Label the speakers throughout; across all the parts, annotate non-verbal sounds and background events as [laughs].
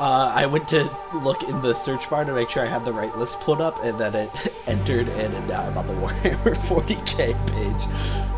Speaker 1: Uh, I went to look in the search bar to make sure I had the right list pulled up, and then it [laughs] entered, and now I'm on the [laughs] Warhammer 40k page.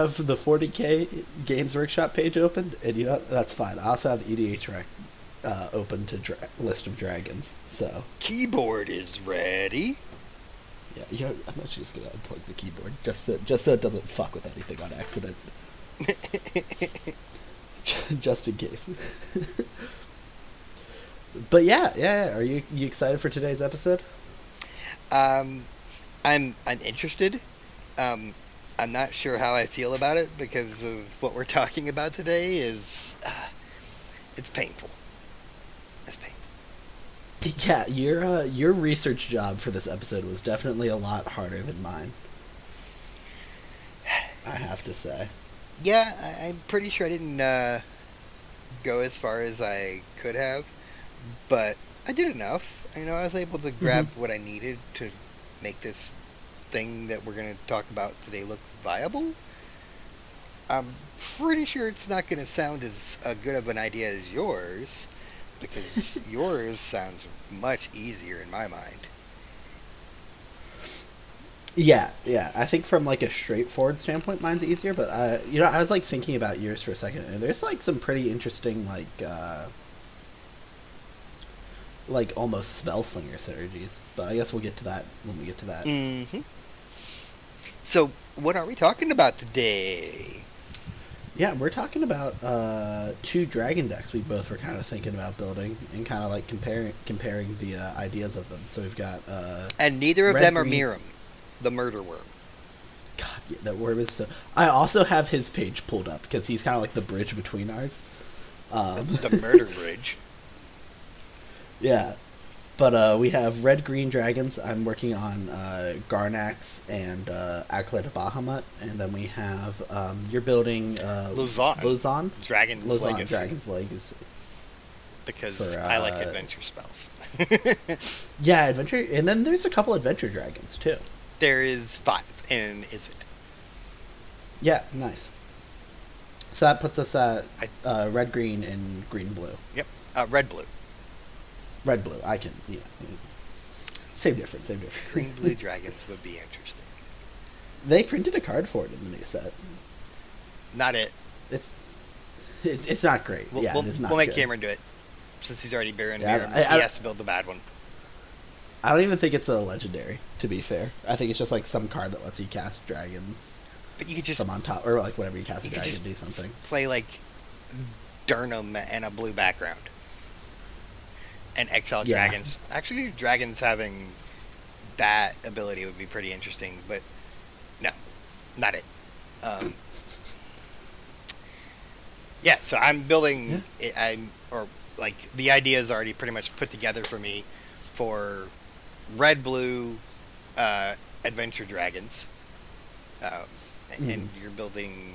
Speaker 1: Have the 40k Games Workshop page open, and you know that's fine. I also have EDHREC uh, open to dra- list of dragons. So
Speaker 2: Keyboard is ready.
Speaker 1: yeah, you know, I'm actually just gonna unplug the keyboard just so just so it doesn't fuck with anything on accident, [laughs] just in case. but yeah, yeah, yeah. Are you you excited for today's episode?
Speaker 2: Um, I'm I'm interested. Um, I'm not sure how I feel about it because of what we're [laughs] talking about today. Is uh, it's painful. It's painful.
Speaker 1: Yeah, your uh, your research job for this episode was definitely a lot harder than mine. I have to say.
Speaker 2: Yeah, I, I'm pretty sure I didn't uh, go as far as I could have, but I did enough. You know, I was able to grab what I needed to make this thing that we're going to talk about today look viable. I'm pretty sure it's not going to sound as uh, good of an idea as yours, because [laughs] yours sounds much easier in my mind.
Speaker 1: Yeah, yeah. I think from like a straightforward standpoint, mine's easier. But uh, you know, I was like thinking about yours for a second, and there's like some pretty interesting like uh, like almost spell slinger synergies. But I guess we'll get to that when we get to that.
Speaker 2: hmm So, what are we talking about today?
Speaker 1: Yeah, we're talking about uh, two dragon decks we both were kind of thinking about building and kind of like comparing comparing the uh, ideas of them. So we've got uh,
Speaker 2: And neither of
Speaker 1: Red,
Speaker 2: them are
Speaker 1: green-
Speaker 2: Miirym, the murder worm.
Speaker 1: God, yeah, that worm is so. I also have his page pulled up because he's kind of like the bridge between ours. Um,
Speaker 2: The murder bridge. [laughs]
Speaker 1: Yeah. But uh, we have red green dragons. I'm working on uh, Garnax and uh, Acolyte of Bahamut. And then we have, um, you're building uh,
Speaker 2: Lozhan.
Speaker 1: Lozhan?
Speaker 2: Dragon's
Speaker 1: Lozhan,
Speaker 2: Legacy.
Speaker 1: Dragon's Legacy.
Speaker 2: Because
Speaker 1: for,
Speaker 2: I like
Speaker 1: uh,
Speaker 2: adventure spells. [laughs]
Speaker 1: Yeah, adventure. And then there's a couple adventure dragons, too.
Speaker 2: there is five, and is it?
Speaker 1: Yeah, nice. So that puts us at
Speaker 2: I-
Speaker 1: uh, red green and green blue.
Speaker 2: Yep. Uh, red blue.
Speaker 1: Red blue, I can, yeah. Same difference, same difference.
Speaker 2: Green blue [laughs] dragons would be interesting.
Speaker 1: they printed a card for it in the new set.
Speaker 2: Not it.
Speaker 1: It's it's it's not great.
Speaker 2: We'll,
Speaker 1: yeah,
Speaker 2: we'll,
Speaker 1: it is not
Speaker 2: we'll make
Speaker 1: good.
Speaker 2: Cameron do it. Since he's already burying
Speaker 1: Yeah, I- I-
Speaker 2: he has to build the bad one.
Speaker 1: I don't even think it's a legendary. To be fair, I think it's just like some card that lets you cast dragons
Speaker 2: But you could just
Speaker 1: from on top, or like whatever you cast a
Speaker 2: You could
Speaker 1: dragon, do something.
Speaker 2: play like Durnan and a blue background. And exile
Speaker 1: Yeah.
Speaker 2: dragons. Actually, dragons having that ability would be pretty interesting, but no, not it. Um, yeah, so I'm building.
Speaker 1: Yeah.
Speaker 2: It, I'm or like the idea is already pretty much put together for me for red blue uh, adventure dragons. Um, and, and
Speaker 1: Mhm.
Speaker 2: you're building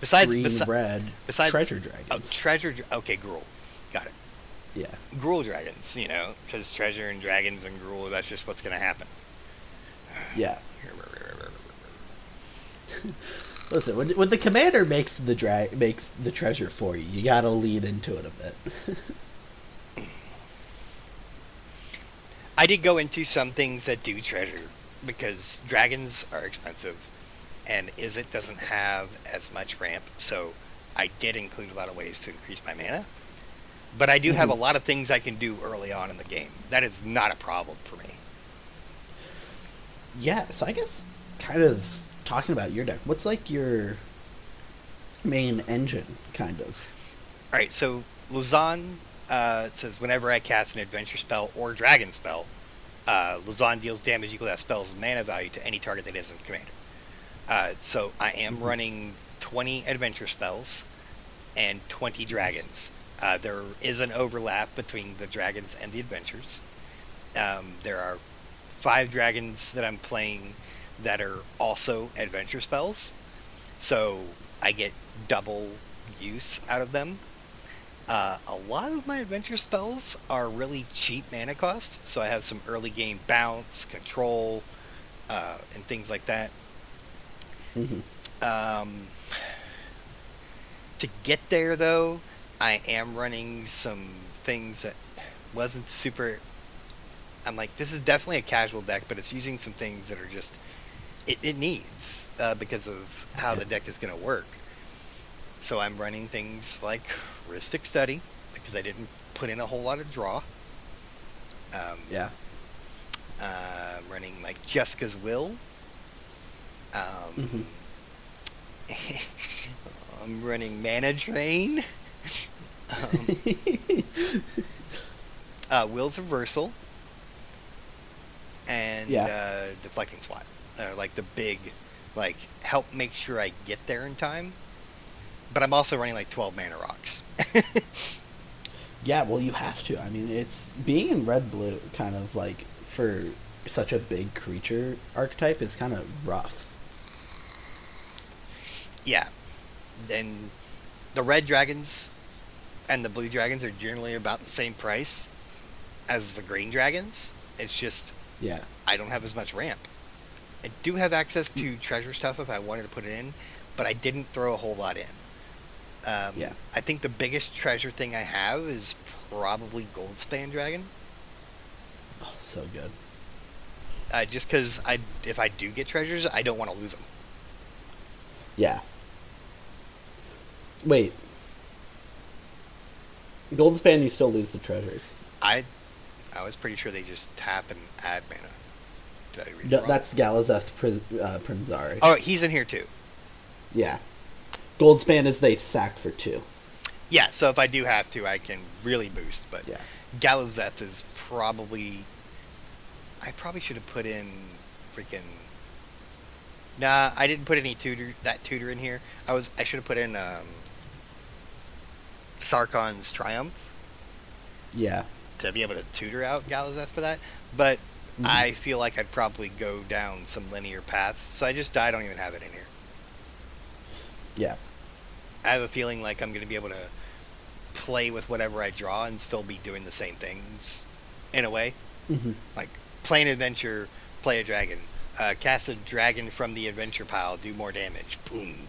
Speaker 2: Besides,
Speaker 1: green,
Speaker 2: besi-
Speaker 1: red
Speaker 2: besides
Speaker 1: treasure
Speaker 2: oh,
Speaker 1: dragons.
Speaker 2: treasure. Okay, Gruul. Got it.
Speaker 1: Yeah.
Speaker 2: Gruul dragons, you know, because treasure and dragons and Gruul, that's just what's going to happen.
Speaker 1: Yeah. [sighs] Listen, when, when the commander makes the dra- makes the treasure for you, you gotta lean into it a bit. [laughs]
Speaker 2: I did go into some things that do treasure because dragons are expensive and Izzet doesn't have as much ramp, so I did include a lot of ways to increase my mana. But I do have a
Speaker 1: Mhm.
Speaker 2: lot of things I can do early on in the game. That is not a problem for me.
Speaker 1: yeah, so I guess kind of talking about your deck, what's like your main engine, kind of?
Speaker 2: Alright, so Lozhan uh, says whenever I cast an adventure spell or dragon spell, uh, Lozhan deals damage equal to that spell's mana value to any target that isn't commander. Uh, so I am
Speaker 1: Mhm.
Speaker 2: running 20 adventure spells and 20 dragons. Uh, there is an overlap between the dragons and the adventures. Um, there are five dragons that I'm playing that are also adventure spells, so I get double use out of them. Uh, a lot of my adventure spells are really cheap mana cost, so I have some early game bounce, control, uh, and things like that.
Speaker 1: hmm
Speaker 2: Um, to get there, though, I am running some things that wasn't super. I'm like, this is definitely a casual deck, but it's using some things that are just it, it needs uh, because of how the deck is going to work. So I'm running things like Rhystic Study because I didn't put in a whole lot of draw. Um,
Speaker 1: Yeah.
Speaker 2: uh, I'm running like Jeska's Will. Um,
Speaker 1: Mhm. [laughs]
Speaker 2: I'm running Mana Drain. Um, uh, Wyll's Reversal. And
Speaker 1: Yeah.
Speaker 2: uh, Deflecting Swat. Like the big, like, help make sure I get there in time. But I'm also running like 12 Mana Rocks.
Speaker 1: yeah, well, you have to. I mean, it's being in red blue, kind of like for such a big creature archetype, is kind of rough.
Speaker 2: yeah. And the red dragons and the blue dragons are generally about the same price as the green dragons. It's just
Speaker 1: Yeah.
Speaker 2: I don't have as much ramp. I do have access to treasure stuff if I wanted to put it in, but I didn't throw a whole lot in. Um,
Speaker 1: Yeah.
Speaker 2: I think the biggest treasure thing I have is probably Goldspan Dragon.
Speaker 1: Oh, so good.
Speaker 2: Uh, just because I, if I do get treasures, I don't want to lose them.
Speaker 1: Yeah. Wait. Golden Span, you still lose the treasures.
Speaker 2: I, I was pretty sure they just tap and add mana. Did I read
Speaker 1: No,
Speaker 2: wrong?
Speaker 1: that's Galazeth Pris- uh, Prismari.
Speaker 2: Oh, he's in here too.
Speaker 1: Yeah. Goldspan is they sack for two.
Speaker 2: Yeah, so if I do have to, I can really boost. But
Speaker 1: Yeah.
Speaker 2: Galazeth is probably. I probably should have put in freaking. Nah, I didn't put any tutor that tutor in here. I was I should have put in um, Sarkhan's Triumph
Speaker 1: Yeah.
Speaker 2: to be able to tutor out Galazeth for that. But
Speaker 1: Mhm.
Speaker 2: I feel like I'd probably go down some linear paths, so I just I don't even have it in here.
Speaker 1: Yeah.
Speaker 2: I have a feeling like I'm going to be able to play with whatever I draw and still be doing the same things in a way.
Speaker 1: hmm
Speaker 2: Like play an adventure, play a dragon, uh, cast a dragon from the adventure pile, do more damage. Boom.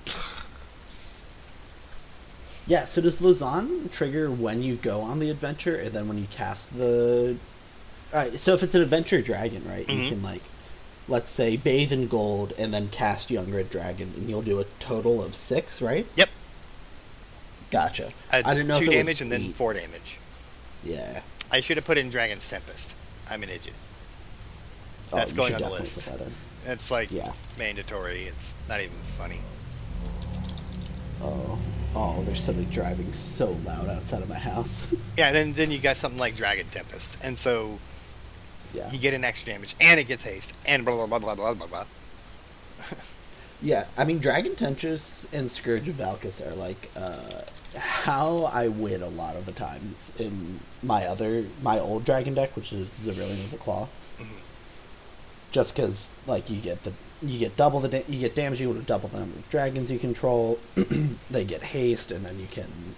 Speaker 1: Yeah, so does Lozhan trigger when you go on the adventure and then when you cast the. Alright, so if it's an adventure dragon, right,
Speaker 2: Mhm.
Speaker 1: you can, like, let's say, bathe in gold and then cast Young Red Dragon, and you'll do a total of six, right?
Speaker 2: Yep.
Speaker 1: Gotcha.
Speaker 2: Uh,
Speaker 1: I didn't know
Speaker 2: two
Speaker 1: if it was
Speaker 2: damage and then
Speaker 1: eight.
Speaker 2: four damage.
Speaker 1: Yeah.
Speaker 2: I should have put in Dragon's Tempest. I'm an idiot.
Speaker 1: Oh,
Speaker 2: That's
Speaker 1: you
Speaker 2: going on the list.
Speaker 1: Put that in.
Speaker 2: It's like
Speaker 1: Yeah.
Speaker 2: mandatory. It's not even funny.
Speaker 1: Oh. Oh, there's somebody driving so loud outside of my house. [laughs]
Speaker 2: Yeah, then then you got something like Dragon Tempest, and so
Speaker 1: yeah.
Speaker 2: you get an extra damage, and it gets haste, and blah blah blah blah blah blah blah. [laughs]
Speaker 1: Yeah, I mean, Dragon Tempest and Scourge of Valkas are like uh, how I win a lot of the times in my other my old Dragon deck, which is Zirilan with the Claw.
Speaker 2: Mhm.
Speaker 1: Just because like you get the you get double the da- you get damage equal to double the number of dragons you control. [clears throat] they get haste, and then you can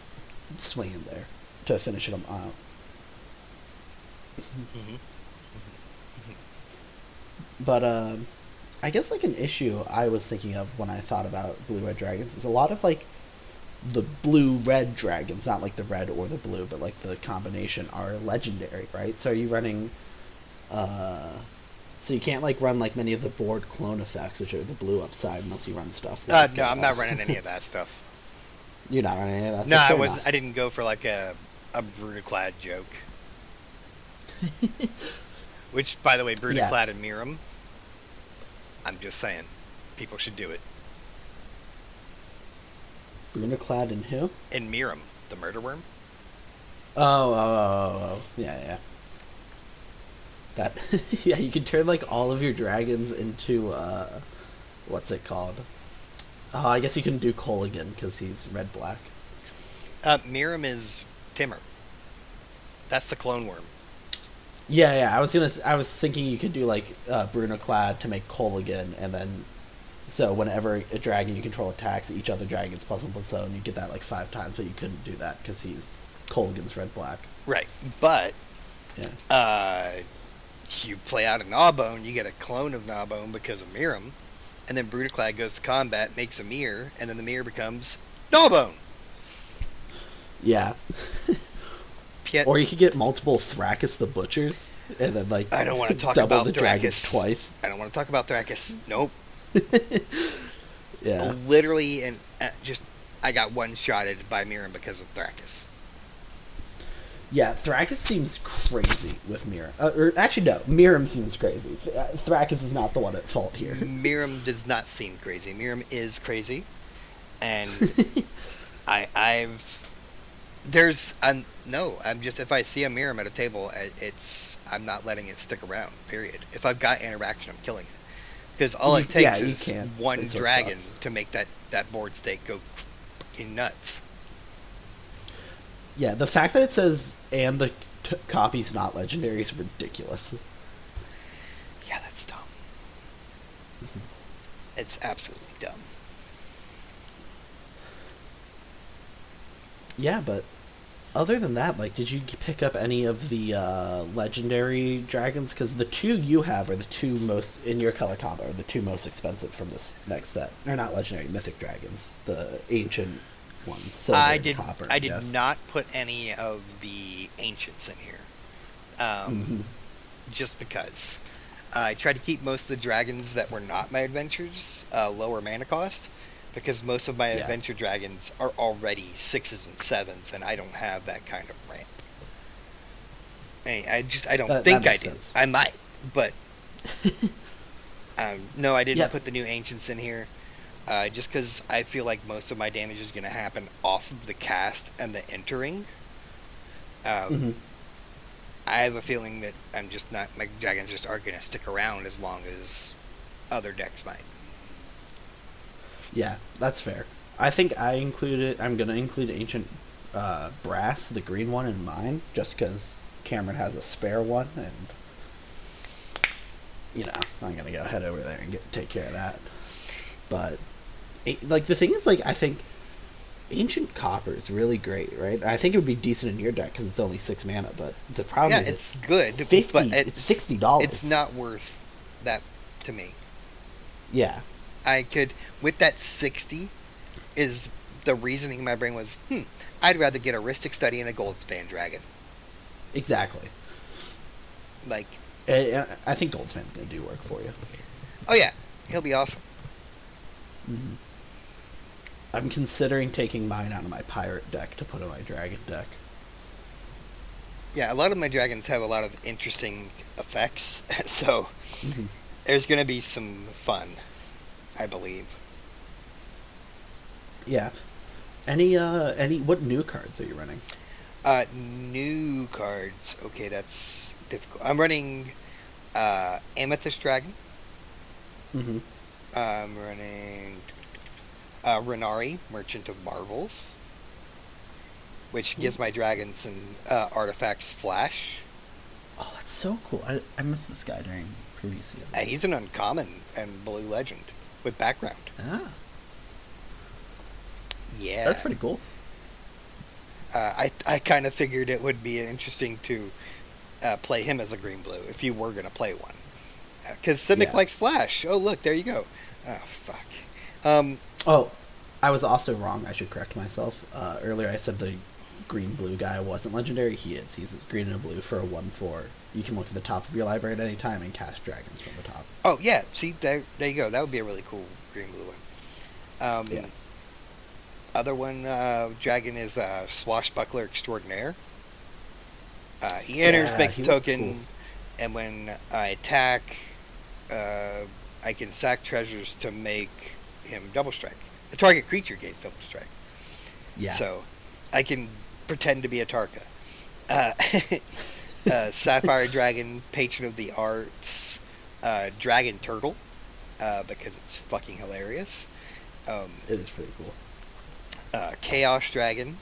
Speaker 1: swing in there to finish them out.
Speaker 2: hmm
Speaker 1: But um, I guess like an issue I was thinking of when I thought about blue red dragons is a lot of like the blue red dragons, not like the red or the blue, but like the combination are legendary, right? So are you running? Uh, so you can't like run like many of the board clone effects, which are the blue upside, unless you run stuff.
Speaker 2: Uh,
Speaker 1: Like,
Speaker 2: no, I'm not
Speaker 1: uh,
Speaker 2: running any of that stuff. [laughs]
Speaker 1: You're not running any of that.
Speaker 2: no, I was.
Speaker 1: enough.
Speaker 2: I didn't go for like a a Brudiclad joke. [laughs] Which, by the way, Brudiclad and Miirym. I'm just saying, people should do it.
Speaker 1: Brudiclad and who?
Speaker 2: And Miirym, the murder worm.
Speaker 1: Oh, oh, oh, oh, oh. yeah, yeah. That, [laughs] yeah, you can turn like all of your dragons into uh, what's it called? Oh, I guess you can do Kolaghan because he's red black.
Speaker 2: Uh, Miirym is Timur. That's the clone worm.
Speaker 1: Yeah, yeah. I was gonna. I was thinking you could do like uh, Brudiclad to make Kolaghan, and then so whenever a dragon you control attacks, each other dragon's plus one plus zero, and you get that like five times. But you couldn't do that because he's Kolaghan's red black.
Speaker 2: Right, but
Speaker 1: Yeah.
Speaker 2: uh, you play out a Gnawbone, you get a clone of Gnawbone because of Miirym, and then Brudiclad goes to combat, makes a mirror, and then the mirror becomes Gnawbone.
Speaker 1: Yeah.
Speaker 2: Piet-
Speaker 1: Or you could get multiple Thrakkus the Butchers, and then like
Speaker 2: I don't wanna talk
Speaker 1: double
Speaker 2: about
Speaker 1: the dragons
Speaker 2: Thrakkus.
Speaker 1: twice.
Speaker 2: I don't want to talk about Thrakkus. Nope. [laughs]
Speaker 1: Yeah,
Speaker 2: Literally, and uh, just I got one shotted by Miirym because of Thrakkus.
Speaker 1: Yeah. Thrakkus seems crazy with Miirym. Uh, or actually, no, Miirym seems crazy. Uh, Thrakkus is not the one at fault here.
Speaker 2: Miirym does not seem crazy. Miirym is crazy, and [laughs] I I've there's I'm no I'm just if I see a Miirym at a table it's I'm not letting it stick around. Period. If I've got interaction, I'm killing it because all
Speaker 1: You-
Speaker 2: it takes
Speaker 1: yeah,
Speaker 2: is one dragon to make that that board state go nuts.
Speaker 1: Yeah, the fact that it says and the t- copy's not legendary is ridiculous.
Speaker 2: Yeah, that's dumb. it's absolutely dumb.
Speaker 1: Yeah, but other than that, like, did you pick up any of the uh, legendary dragons? Because the two you have are the two most in your color combo are the two most expensive from this next set. They're not legendary, mythic dragons, the ancient ones. Silver
Speaker 2: I did
Speaker 1: copper.
Speaker 2: I did
Speaker 1: guess.
Speaker 2: not put any of the ancients in here. Um,
Speaker 1: Mhm.
Speaker 2: just because. I tried to keep most of the dragons that were not my adventures uh, lower mana cost, because most of my
Speaker 1: Yeah.
Speaker 2: adventure dragons are already sixes and sevens, and I don't have that kind of ramp. I, I just I don't
Speaker 1: That-
Speaker 2: think
Speaker 1: that
Speaker 2: I did.
Speaker 1: sense.
Speaker 2: I might, but [laughs] um, no, I didn't
Speaker 1: Yep.
Speaker 2: put the new ancients in here. Uh, just because I feel like most of my damage is going to happen off of the cast and the entering. Um,
Speaker 1: Mhm.
Speaker 2: I have a feeling that I'm just not my dragons just aren't gonna stick around as long as other decks might.
Speaker 1: Yeah, that's fair. I think I included. I'm gonna include ancient uh, brass, the green one, in mine, just because Cameron has a spare one, and you know I'm gonna go head over there and get take care of that. But like the thing is, like I think ancient copper is really great, right? I think it would be decent in your deck because it's only six mana. But the problem
Speaker 2: Yeah,
Speaker 1: is
Speaker 2: it's
Speaker 1: it's,
Speaker 2: good,
Speaker 1: Fifty.
Speaker 2: but
Speaker 1: it's,
Speaker 2: it's-
Speaker 1: sixty dollars.
Speaker 2: It's not worth that to me.
Speaker 1: Yeah.
Speaker 2: I could with that sixty is the reasoning in my brain was, hmm, I'd rather get a Rhystic Study and a Goldspan Dragon.
Speaker 1: Exactly.
Speaker 2: Like,
Speaker 1: I, I think Goldspan's gonna do work for you.
Speaker 2: oh yeah, he'll be awesome.
Speaker 1: hmm I'm considering taking mine out of my pirate deck to put in my dragon deck.
Speaker 2: Yeah, a lot of my dragons have a lot of interesting effects, [laughs] so
Speaker 1: Mhm.
Speaker 2: there's gonna be some fun, I believe.
Speaker 1: Yeah. Any uh any what new cards are you running?
Speaker 2: Uh, new cards. Okay, that's difficult. I'm running uh, Amethyst Dragon.
Speaker 1: Mm-hmm.
Speaker 2: I'm running uh, Renari, Merchant of Marvels, which gives my dragons some uh, artifacts flash.
Speaker 1: Oh, that's so cool. I, I missed this guy during previous do you see as?
Speaker 2: Uh, he's an uncommon and blue legend with background.
Speaker 1: ah,
Speaker 2: Yeah,
Speaker 1: that's pretty cool.
Speaker 2: Uh, I I kind of figured it would be interesting to uh, play him as a green blue if you were gonna play one, because Simic
Speaker 1: Yeah.
Speaker 2: likes Flash. Oh look, there you go. Oh fuck. Um,
Speaker 1: Oh, I was also wrong. I should correct myself. Uh, earlier, I said the green blue guy wasn't legendary. He is. He's green and a blue for a one four. You can look at the top of your library at any time and cast dragons from the top.
Speaker 2: oh yeah, see there there you go. That would be a really cool green blue one. Um,
Speaker 1: Yeah.
Speaker 2: Other one, uh, dragon is uh, swashbuckler extraordinaire. Uh, he enters,
Speaker 1: Yeah,
Speaker 2: makes
Speaker 1: he
Speaker 2: a token,
Speaker 1: cool.
Speaker 2: and when I attack, uh, I can sack treasures to make him double strike. The target creature gains double strike.
Speaker 1: Yeah.
Speaker 2: So I can pretend to be a Tarka. Uh, [laughs] uh, Sapphire [laughs] Dragon, Patron of the Arts, uh, Dragon Turtle, uh, because it's fucking hilarious. Um,
Speaker 1: it is pretty cool.
Speaker 2: uh, Chaos Dragon.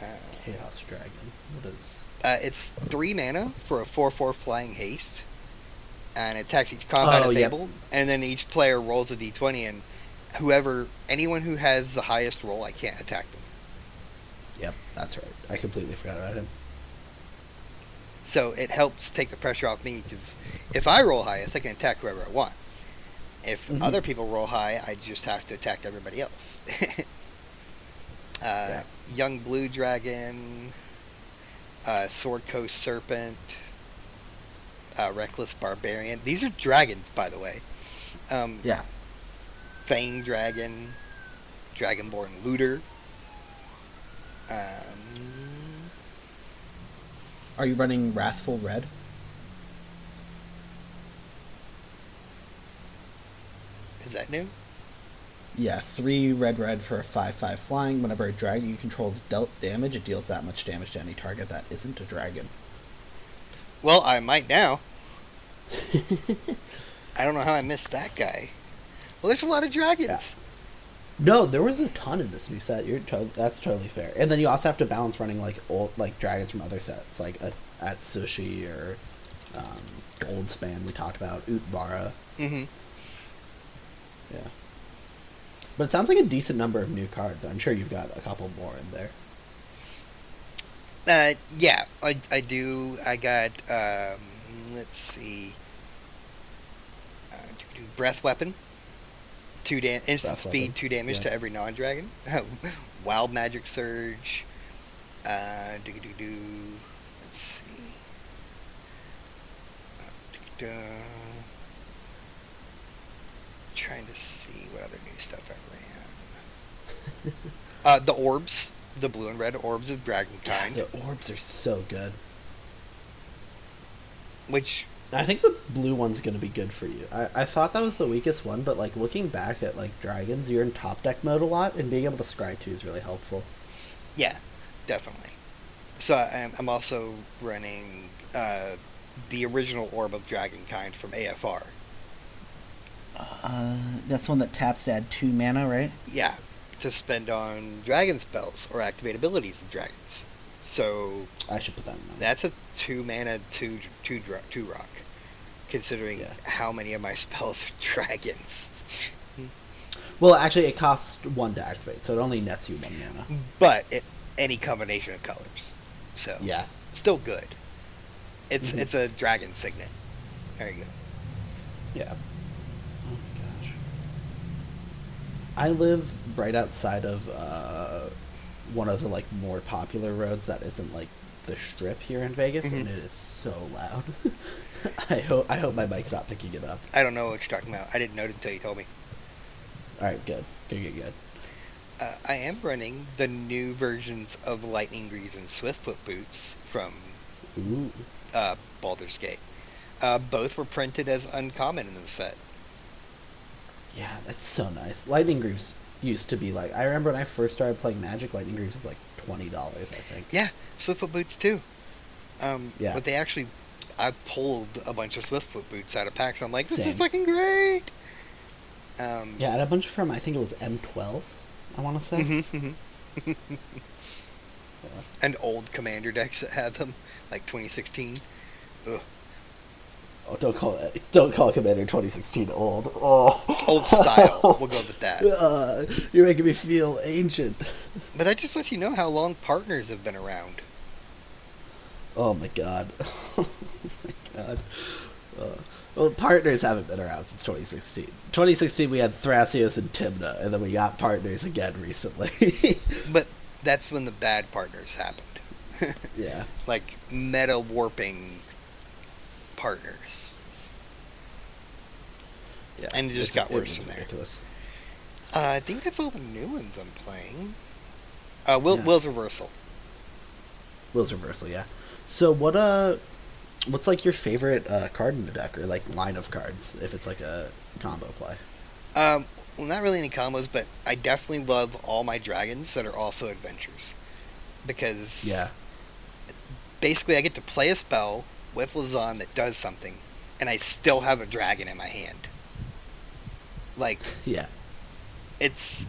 Speaker 2: Uh,
Speaker 1: Chaos dragon. What is?
Speaker 2: uh, it's three mana for a 4 4 flying haste. And it attacks each combat
Speaker 1: Oh,
Speaker 2: at
Speaker 1: yep.
Speaker 2: And then each player rolls a d20, and whoever, anyone who has the highest roll, I can't attack them.
Speaker 1: Yep, that's right. I completely forgot about him.
Speaker 2: So it helps take the pressure off me because if I roll highest, I can attack whoever I want. If
Speaker 1: Mhm.
Speaker 2: other people roll high, I just have to attack everybody else. [laughs] uh,
Speaker 1: Yeah.
Speaker 2: Young Blue Dragon, uh, Sword Coast Serpent, uh, Reckless Barbarian. These are dragons, by the way. Um,
Speaker 1: Yeah.
Speaker 2: Fang Dragon, Dragonborn Looter. Um,
Speaker 1: Are you running Wrathful Red?
Speaker 2: is that new?
Speaker 1: Yeah, three red red for a five five flying. Whenever a dragon you control is dealt damage, it deals that much damage to any target that isn't a dragon.
Speaker 2: Well, I might now. [laughs] I don't know how I missed that guy. Well, there's a lot of dragons.
Speaker 1: No, there was a ton in this new set. You're to- that's totally fair. And then you also have to balance running like old like dragons from other sets, like a, Atsushi or um, Goldspan. We talked about Utvara.
Speaker 2: Mm-hmm.
Speaker 1: Yeah, but it sounds like a decent number of new cards. I'm sure you've got a couple more in there.
Speaker 2: Uh, yeah, I, I do. I got, um, let's see. Uh, Breath Weapon. Two da- instant
Speaker 1: Breath
Speaker 2: speed,
Speaker 1: weapon,
Speaker 2: two damage
Speaker 1: yeah.
Speaker 2: to every non dragon. [laughs] Wild Magic Surge. Uh, do do do. Let's see. Uh. Trying to see what other new stuff I ran. [laughs] uh, the orbs, the blue and red orbs of dragon
Speaker 1: God,
Speaker 2: kind,
Speaker 1: the orbs are so good.
Speaker 2: which
Speaker 1: I think the blue one's gonna be good for you. I, I thought that was the weakest one, but like looking back at like dragons, you're in top deck mode a lot, and being able to scry two is really helpful.
Speaker 2: Yeah, definitely. So I'm, I'm also running uh, the original Orb of Dragonkind from AFR.
Speaker 1: Uh, that's one that taps to add two mana, right?
Speaker 2: Yeah, to spend on dragon spells or activate abilities of dragons. So
Speaker 1: I should put that in mind.
Speaker 2: that's a two mana two two rock, considering
Speaker 1: Yeah.
Speaker 2: how many of my [laughs] spells are dragons.
Speaker 1: Well, actually, it costs one to activate, so it only nets you one mana.
Speaker 2: But it, any combination of colors, so
Speaker 1: Yeah.
Speaker 2: still good. It's
Speaker 1: Mhm.
Speaker 2: it's a dragon signet. There you go.
Speaker 1: Yeah. Oh my gosh. I live right outside of uh, one of the like more popular roads that isn't like the strip here in Vegas,
Speaker 2: Mhm.
Speaker 1: and it is so loud. [laughs] I hope I hope my mic's not picking it up.
Speaker 2: I don't know what you're talking about. I didn't know it until you told me.
Speaker 1: All right, good, good, good, good.
Speaker 2: Uh, I am running the new versions of Lightning Greaves and Swiftfoot boots from
Speaker 1: Ooh,
Speaker 2: uh, Baldur's Gate. Uh, both were printed as uncommon in the set.
Speaker 1: Yeah, that's so nice. Lightning Greaves used to be like I remember when I first started playing Magic. Lightning Greaves was like twenty dollars, I think.
Speaker 2: Yeah, Swiftfoot boots too. Um,
Speaker 1: Yeah.
Speaker 2: But they actually, I pulled a bunch of Swiftfoot boots out of packs. I'm like, this
Speaker 1: Same.
Speaker 2: is fucking great. Um,
Speaker 1: Yeah, I had a bunch from I think it was M12. I want to say.
Speaker 2: mhm, mhm. [laughs] and old commander decks that had them, like 2016. Ugh.
Speaker 1: Oh, don't call it. Don't call Commander 2016 old. Oh,
Speaker 2: Old style. [laughs] We'll go with that.
Speaker 1: Uh, you're making me feel ancient.
Speaker 2: But that just lets you know how long partners have been around.
Speaker 1: Oh my god. [laughs] oh my god. Uh, well, partners haven't been around since 2016. 2016, we had Thrasios and Tymna, and then we got partners again recently. [laughs]
Speaker 2: But that's when the bad partners happened.
Speaker 1: yeah.
Speaker 2: like meta warping partners.
Speaker 1: Yeah.
Speaker 2: And it just got worse from there.
Speaker 1: ridiculous.
Speaker 2: Uh, I think that's all the new ones I'm playing. Uh, Will,
Speaker 1: Yeah.
Speaker 2: Wyll's Reversal.
Speaker 1: Wyll's reversal, yeah. So what uh what's like your favorite uh, card in the deck or like line of cards if it's like a combo play?
Speaker 2: Um, well, not really any combos, but I definitely love all my dragons that are also adventures. Because
Speaker 1: Yeah.
Speaker 2: basically I get to play a spell with Lozhan that does something, and I still have a dragon in my hand. Like, [laughs]
Speaker 1: Yeah.
Speaker 2: it's.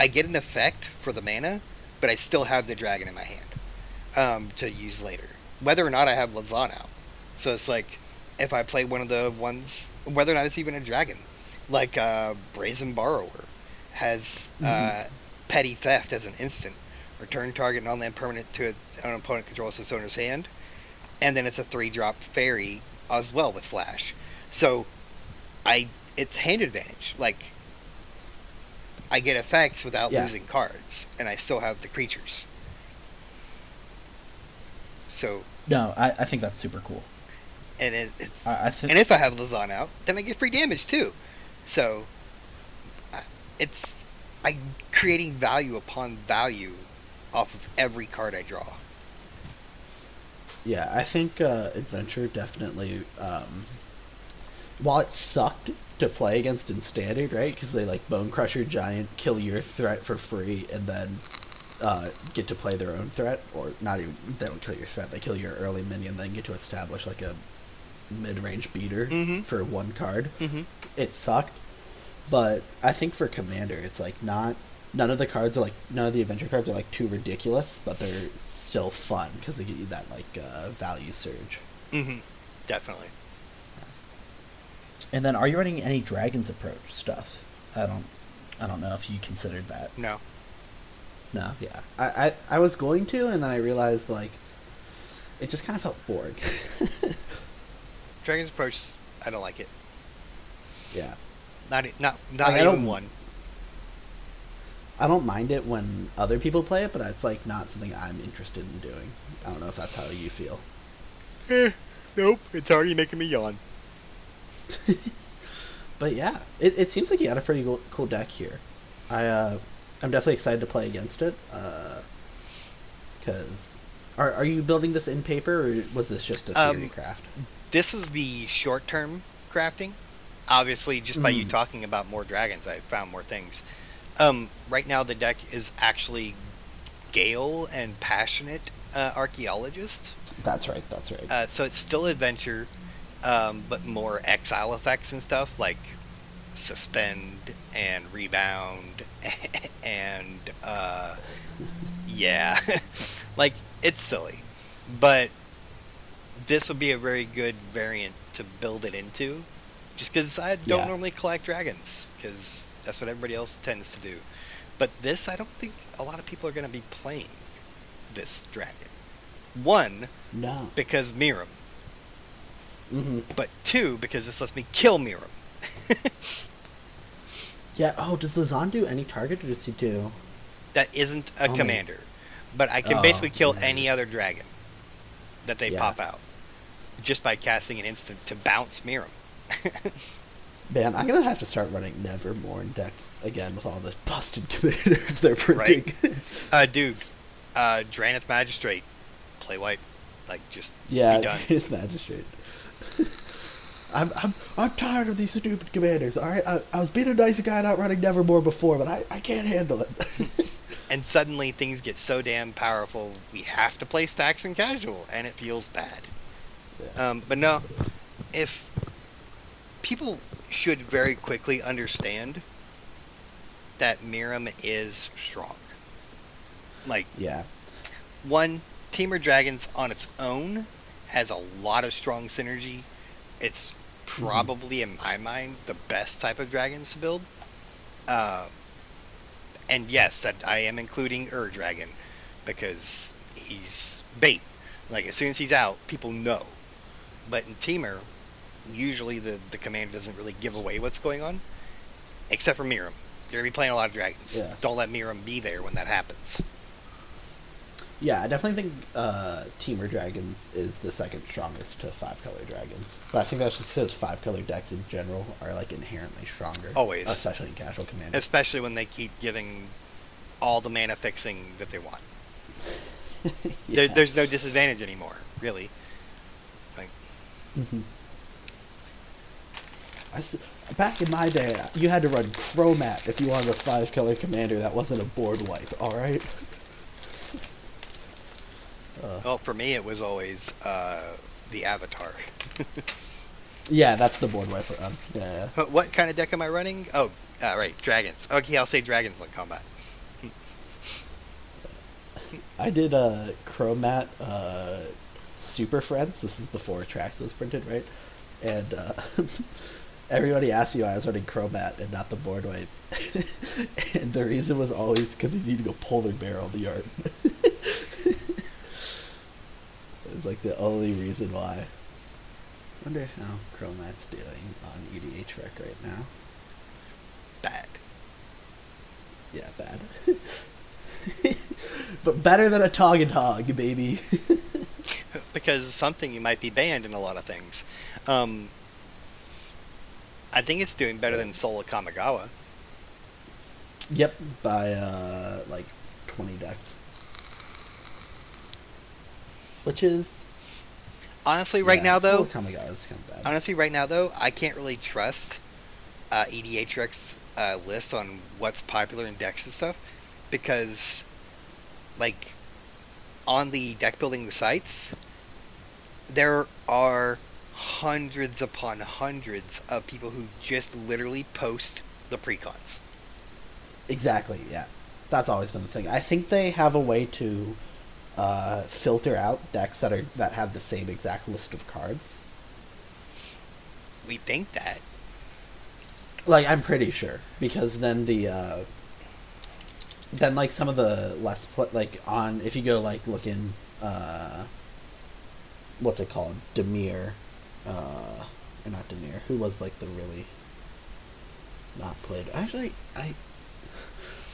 Speaker 2: I get an effect for the mana, but I still have the dragon in my hand um, to use later. Whether or not I have Lozhan out. So it's like, if I play one of the ones, whether or not it's even a dragon, like uh, Brazen Borrower has [laughs] uh, Petty Theft as an instant. Return target non-land permanent to an opponent controls its owner's hand. And then it's a three-drop fairy as well with flash. So, I it's hand advantage. Like, I get effects without
Speaker 1: Yeah.
Speaker 2: losing cards, and I still have the creatures. So,
Speaker 3: No, I, I think that's super cool.
Speaker 2: and it, it,
Speaker 3: I, I think
Speaker 2: and if I have Lozhan out, then I get free damage too. So, it's I'm creating value upon value off of every card I draw.
Speaker 1: Yeah, I think uh, Adventure definitely. Um, while it sucked to play against in Standard, right? Because they like Bonecrusher Giant, kill your threat for free, and then uh, get to play their own threat, or not even. They don't kill your threat; they kill your early minion, then get to establish like a mid-range beater
Speaker 2: Mhm.
Speaker 1: for one card.
Speaker 2: Mm-hmm.
Speaker 1: It sucked, but I think for Commander, it's like not. None of the cards are like none of the adventure cards are like too ridiculous, but they're still fun because they give you that like uh, value surge.
Speaker 2: Mm-hmm. Definitely.
Speaker 3: And then, are you running any Dragons approach stuff? I don't, I don't know if you considered that.
Speaker 2: No.
Speaker 1: No, yeah, I, I I was going to, and then I realized like it just kind of felt boring. [laughs]
Speaker 2: Dragon's Approach, I don't like it.
Speaker 1: yeah,
Speaker 2: Not not not
Speaker 1: Like, I
Speaker 2: even
Speaker 1: don't-
Speaker 2: one.
Speaker 1: I don't mind it when other people play it, but it's like not something I'm interested in doing. I don't know if that's how you feel.
Speaker 2: Eh, nope. It's already making me yawn. [laughs]
Speaker 1: But yeah, it, it seems like you got a pretty cool, cool deck here. I uh, I'm definitely excited to play against it. Because are are you building this in paper or was this just a
Speaker 2: Um,
Speaker 1: theory craft?
Speaker 2: This was the short term crafting. Obviously, just by you
Speaker 1: Mm.
Speaker 2: talking about more dragons, I found more things. Um, right now, the deck is actually Gale and Passionate uh, Archaeologist.
Speaker 1: That's right. That's right.
Speaker 2: Uh, so it's still adventure, um, but more exile effects and stuff like suspend and rebound [laughs] and uh, yeah, [laughs] like it's silly, but this would be a very good variant to build it into, just because I don't
Speaker 1: Yeah.
Speaker 2: normally collect dragons because that's what everybody else tends to do. But this, I don't think a lot of people are going to be playing this dragon. One,
Speaker 1: no.
Speaker 2: because Miirym,
Speaker 1: hmm
Speaker 2: but two, because this lets me kill Miirym. [laughs]
Speaker 1: Yeah. Oh, does Lozhan do any target or does he do?
Speaker 2: that isn't a
Speaker 1: Oh,
Speaker 2: commander. But I can
Speaker 1: Oh,
Speaker 2: basically kill
Speaker 1: yeah.
Speaker 2: any other dragon that they
Speaker 1: Yeah.
Speaker 2: pop out just by casting an instant to bounce Miirym. [laughs]
Speaker 1: Man, I'm gonna have to start running Nevermore in decks again with all the busted [laughs] commanders they're printing.
Speaker 2: uh, dude, uh, Drannith Magistrate, play white. Like, just
Speaker 1: yeah, it's magistrate. [laughs] I'm, I'm I'm tired of these stupid commanders. All right, I, I was being a nice guy not running Nevermore before, but I, I can't handle it. [laughs]
Speaker 2: And suddenly things get so damn powerful, we have to play stacks and casual, and it feels bad.
Speaker 1: Yeah.
Speaker 2: Um, but no, if people should very quickly understand that Miirym is strong. Like,
Speaker 1: yeah,
Speaker 2: one, Timur Dragons on its own has a lot of strong synergy, It's probably, in my mind, the best type of dragons to build. Uh, and yes, that I am including Ur Dragon because he's bait. Like as soon as he's out, people know. But in Timur, usually the the commander doesn't really give away what's going on, except for Miirym. You're gonna be playing a lot of dragons.
Speaker 1: Yeah.
Speaker 2: Don't let Miirym be there when that happens.
Speaker 1: Yeah, I definitely think uh, Timur Dragons is the second strongest to five color dragons. But I think that's just because five color decks in general are like inherently stronger.
Speaker 2: Always.
Speaker 1: especially in casual commander.
Speaker 2: Especially when they keep giving all the mana fixing that they want. [laughs] There, there's no disadvantage anymore, really. Like
Speaker 1: Mhm. I back in my day, you had to run Cromat if you wanted a five color commander that wasn't a board wipe. All right. Uh, [laughs]
Speaker 2: Well, for me, it was always uh, the Avatar. [laughs]
Speaker 1: yeah, that's the board wipe run. Yeah,
Speaker 2: what kind of deck am I running? Oh, uh, right, dragons. Okay, I'll say dragons on combat.
Speaker 1: I did uh, Cromat uh, Super Friends. This is before Trax was printed, right? And uh, [laughs] everybody asked me why I was running Cromat and not the board wipe. [laughs] and the reason was always because he's needing a polar bear on the yard. [laughs] it was like the only reason why. wonder how Cromat's doing on EDHREC right now.
Speaker 2: Bad.
Speaker 1: Yeah, bad. [laughs] but better than Atogatog, baby.
Speaker 2: because something you might be banned in a lot of things. Um, I think it's doing better than Soul of Kamigawa.
Speaker 1: Yep, by uh, like twenty decks, which is
Speaker 2: Honestly, right
Speaker 1: yeah,
Speaker 2: now though,
Speaker 1: Kamigawa is kind of bad.
Speaker 2: honestly, right now though, I can't really trust uh, EDHREC's uh, list on what's popular in decks and stuff because, like, on the deck building sites, there are hundreds upon hundreds of people who just literally post the precons.
Speaker 1: Exactly, yeah, that's always been the thing. I think they have a way to uh, filter out decks that are that have the same exact list of cards.
Speaker 2: We think that.
Speaker 1: Like I'm pretty sure because then the uh, then like some of the less pl- like on if you go like look in uh, what's it called Dimir, uh, or not Dimir who was like the really not played actually I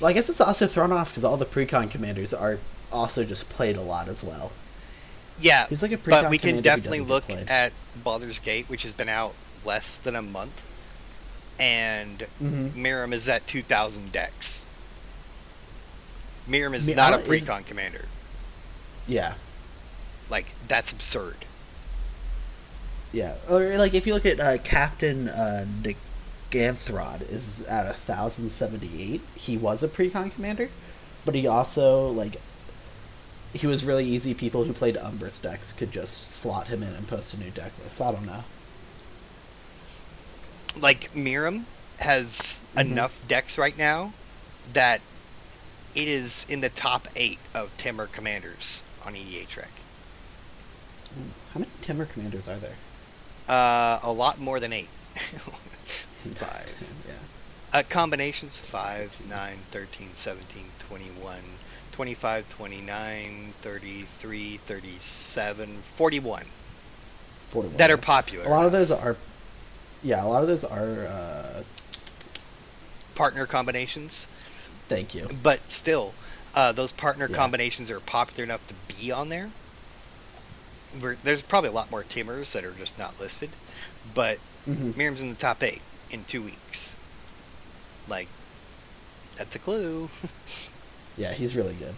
Speaker 1: well I guess it's also thrown off because all the precon commanders are also just played a lot as well.
Speaker 2: Yeah,
Speaker 1: He's like a precon
Speaker 2: but we can definitely look at Baldur's Gate, which has been out less than a month, and
Speaker 1: Mhm.
Speaker 2: Miirym is at 2,000 decks. Miirym is not a
Speaker 1: don't- is-
Speaker 2: precon commander.
Speaker 1: Yeah,
Speaker 2: Like that's absurd.
Speaker 1: Yeah, or like if you look at uh, Captain uh, N'ghathrod is at a thousand seventy eight. He was a precon commander, but he also like he was really easy. People who played Umbris decks could just slot him in and post a new deck list. I don't know.
Speaker 2: Like Miirym has
Speaker 1: Mhm.
Speaker 2: enough decks right now that it is in the top eight of Timur commanders on E EDHREC.
Speaker 1: How many Timur commanders are there?
Speaker 2: Uh, a lot more than eight. [laughs] Five.
Speaker 1: yeah.
Speaker 2: Uh, combinations 5, 9, 13, 17, 21, 25, 29, 33, 37, 41
Speaker 1: Forty one.
Speaker 2: that are popular.
Speaker 1: A lot of those are. Yeah, a lot of those are. Uh,
Speaker 2: partner combinations,
Speaker 1: thank you.
Speaker 2: but still, uh, those partner
Speaker 1: Yeah.
Speaker 2: combinations are popular enough to be on there. We're, there's probably a lot more Timurs that are just not listed, but
Speaker 1: hmm
Speaker 2: Miirym's in the top eight in two weeks. Like, that's a clue. [laughs]
Speaker 1: Yeah, he's really good.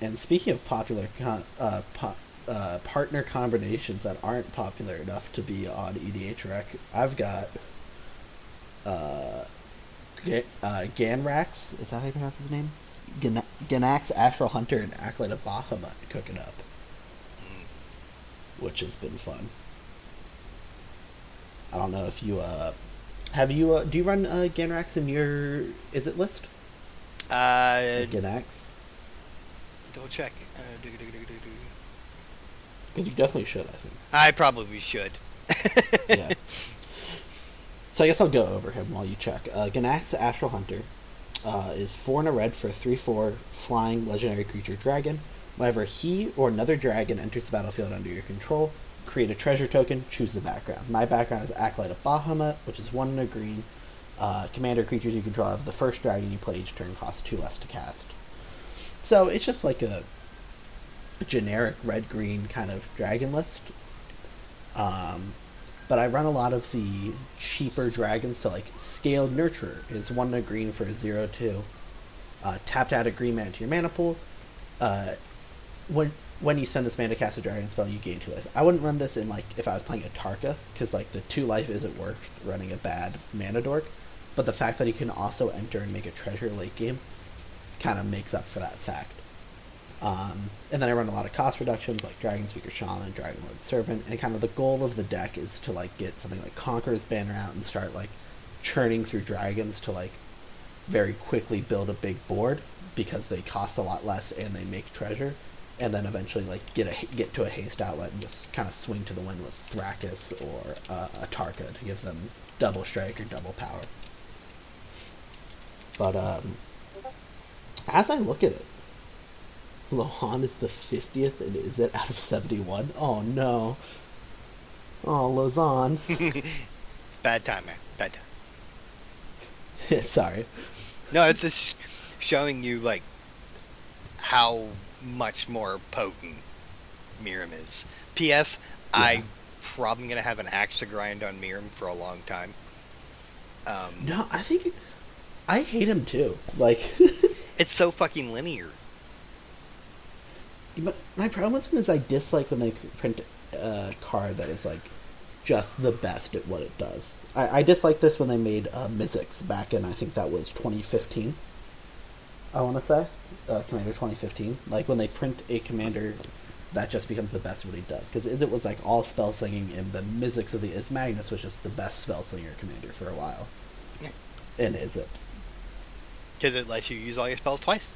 Speaker 1: And speaking of popular con- uh, po- uh, partner combinations that aren't popular enough to be on EDHREC, I've got uh, Ga- uh, Ganrax. Is that how you pronounce his name? Gan- Ganax, Astral Hunter, and Acolyte of Bahamut cooking up, which has been fun. I don't know if you uh, have you uh, do you run uh, Ganrax in your is it list?
Speaker 2: Uh,
Speaker 1: Ganax?
Speaker 2: double check. Uh.
Speaker 1: Because you definitely should, I think.
Speaker 2: I probably should. [laughs]
Speaker 1: yeah. So I guess I'll go over him while you check. Uh, Ganax Astral Hunter uh, is four and a red for a three-four flying legendary creature dragon. Whenever he or another dragon enters the battlefield under your control, create a treasure token. Choose the background. My background is Acolyte of Bahamut, which is one in a green. Uh, commander creatures you control have the first dragon you play each turn costs two less to cast. So it's just like a generic red green kind of dragon list. Um, but I run a lot of the cheaper dragons, so like Scaled Nurturer is one in a green for a zero two. Uh, tapped out a green mana to your mana pool. Uh, when when you spend this mana to cast a dragon spell, you gain two life. I wouldn't run this in like if I was playing Atarka, because like the two life isn't worth running a bad mana dork. But the fact that he can also enter and make a treasure late game kind of makes up for that fact. Um, and then I run a lot of cost reductions like Dragon Speaker Shaman, Dragon Lord Servant, and kind of the goal of the deck is to like get something like Conqueror's Banner out and start like churning through dragons to like very quickly build a big board because they cost a lot less and they make treasure, and then eventually like get a get to a haste outlet and just kind of swing to the wind with Thrakkus or uh, Atarka to give them double strike or double power. But um, as I look at it, Lohan is the 50th and is it out of 71? Oh no. Oh, Lozhan. [laughs]
Speaker 2: Bad time, man. Bad time. [laughs]
Speaker 1: Sorry.
Speaker 2: No, it's just showing you like how much more potent Miirym is. P.S. I'm probably gonna have an axe to grind on Miirym for a long time. Um,
Speaker 1: No, I think I hate him too. Like [laughs]
Speaker 2: it's so fucking linear.
Speaker 1: my my problem with him is I dislike when they print a card that is like just the best at what it does. I, I dislike this when they made uh, Mizzix back in I think that was 2015. I want to say uh, Commander 2015. Like when they print a commander that just becomes the best at what he does. Because Izzet was like all spell slinging, and the Mizzix of the Izmagnus was just the best spell slinger commander for a while.
Speaker 2: Yeah.
Speaker 1: And Izzet.
Speaker 2: Because it lets you use all your spells twice.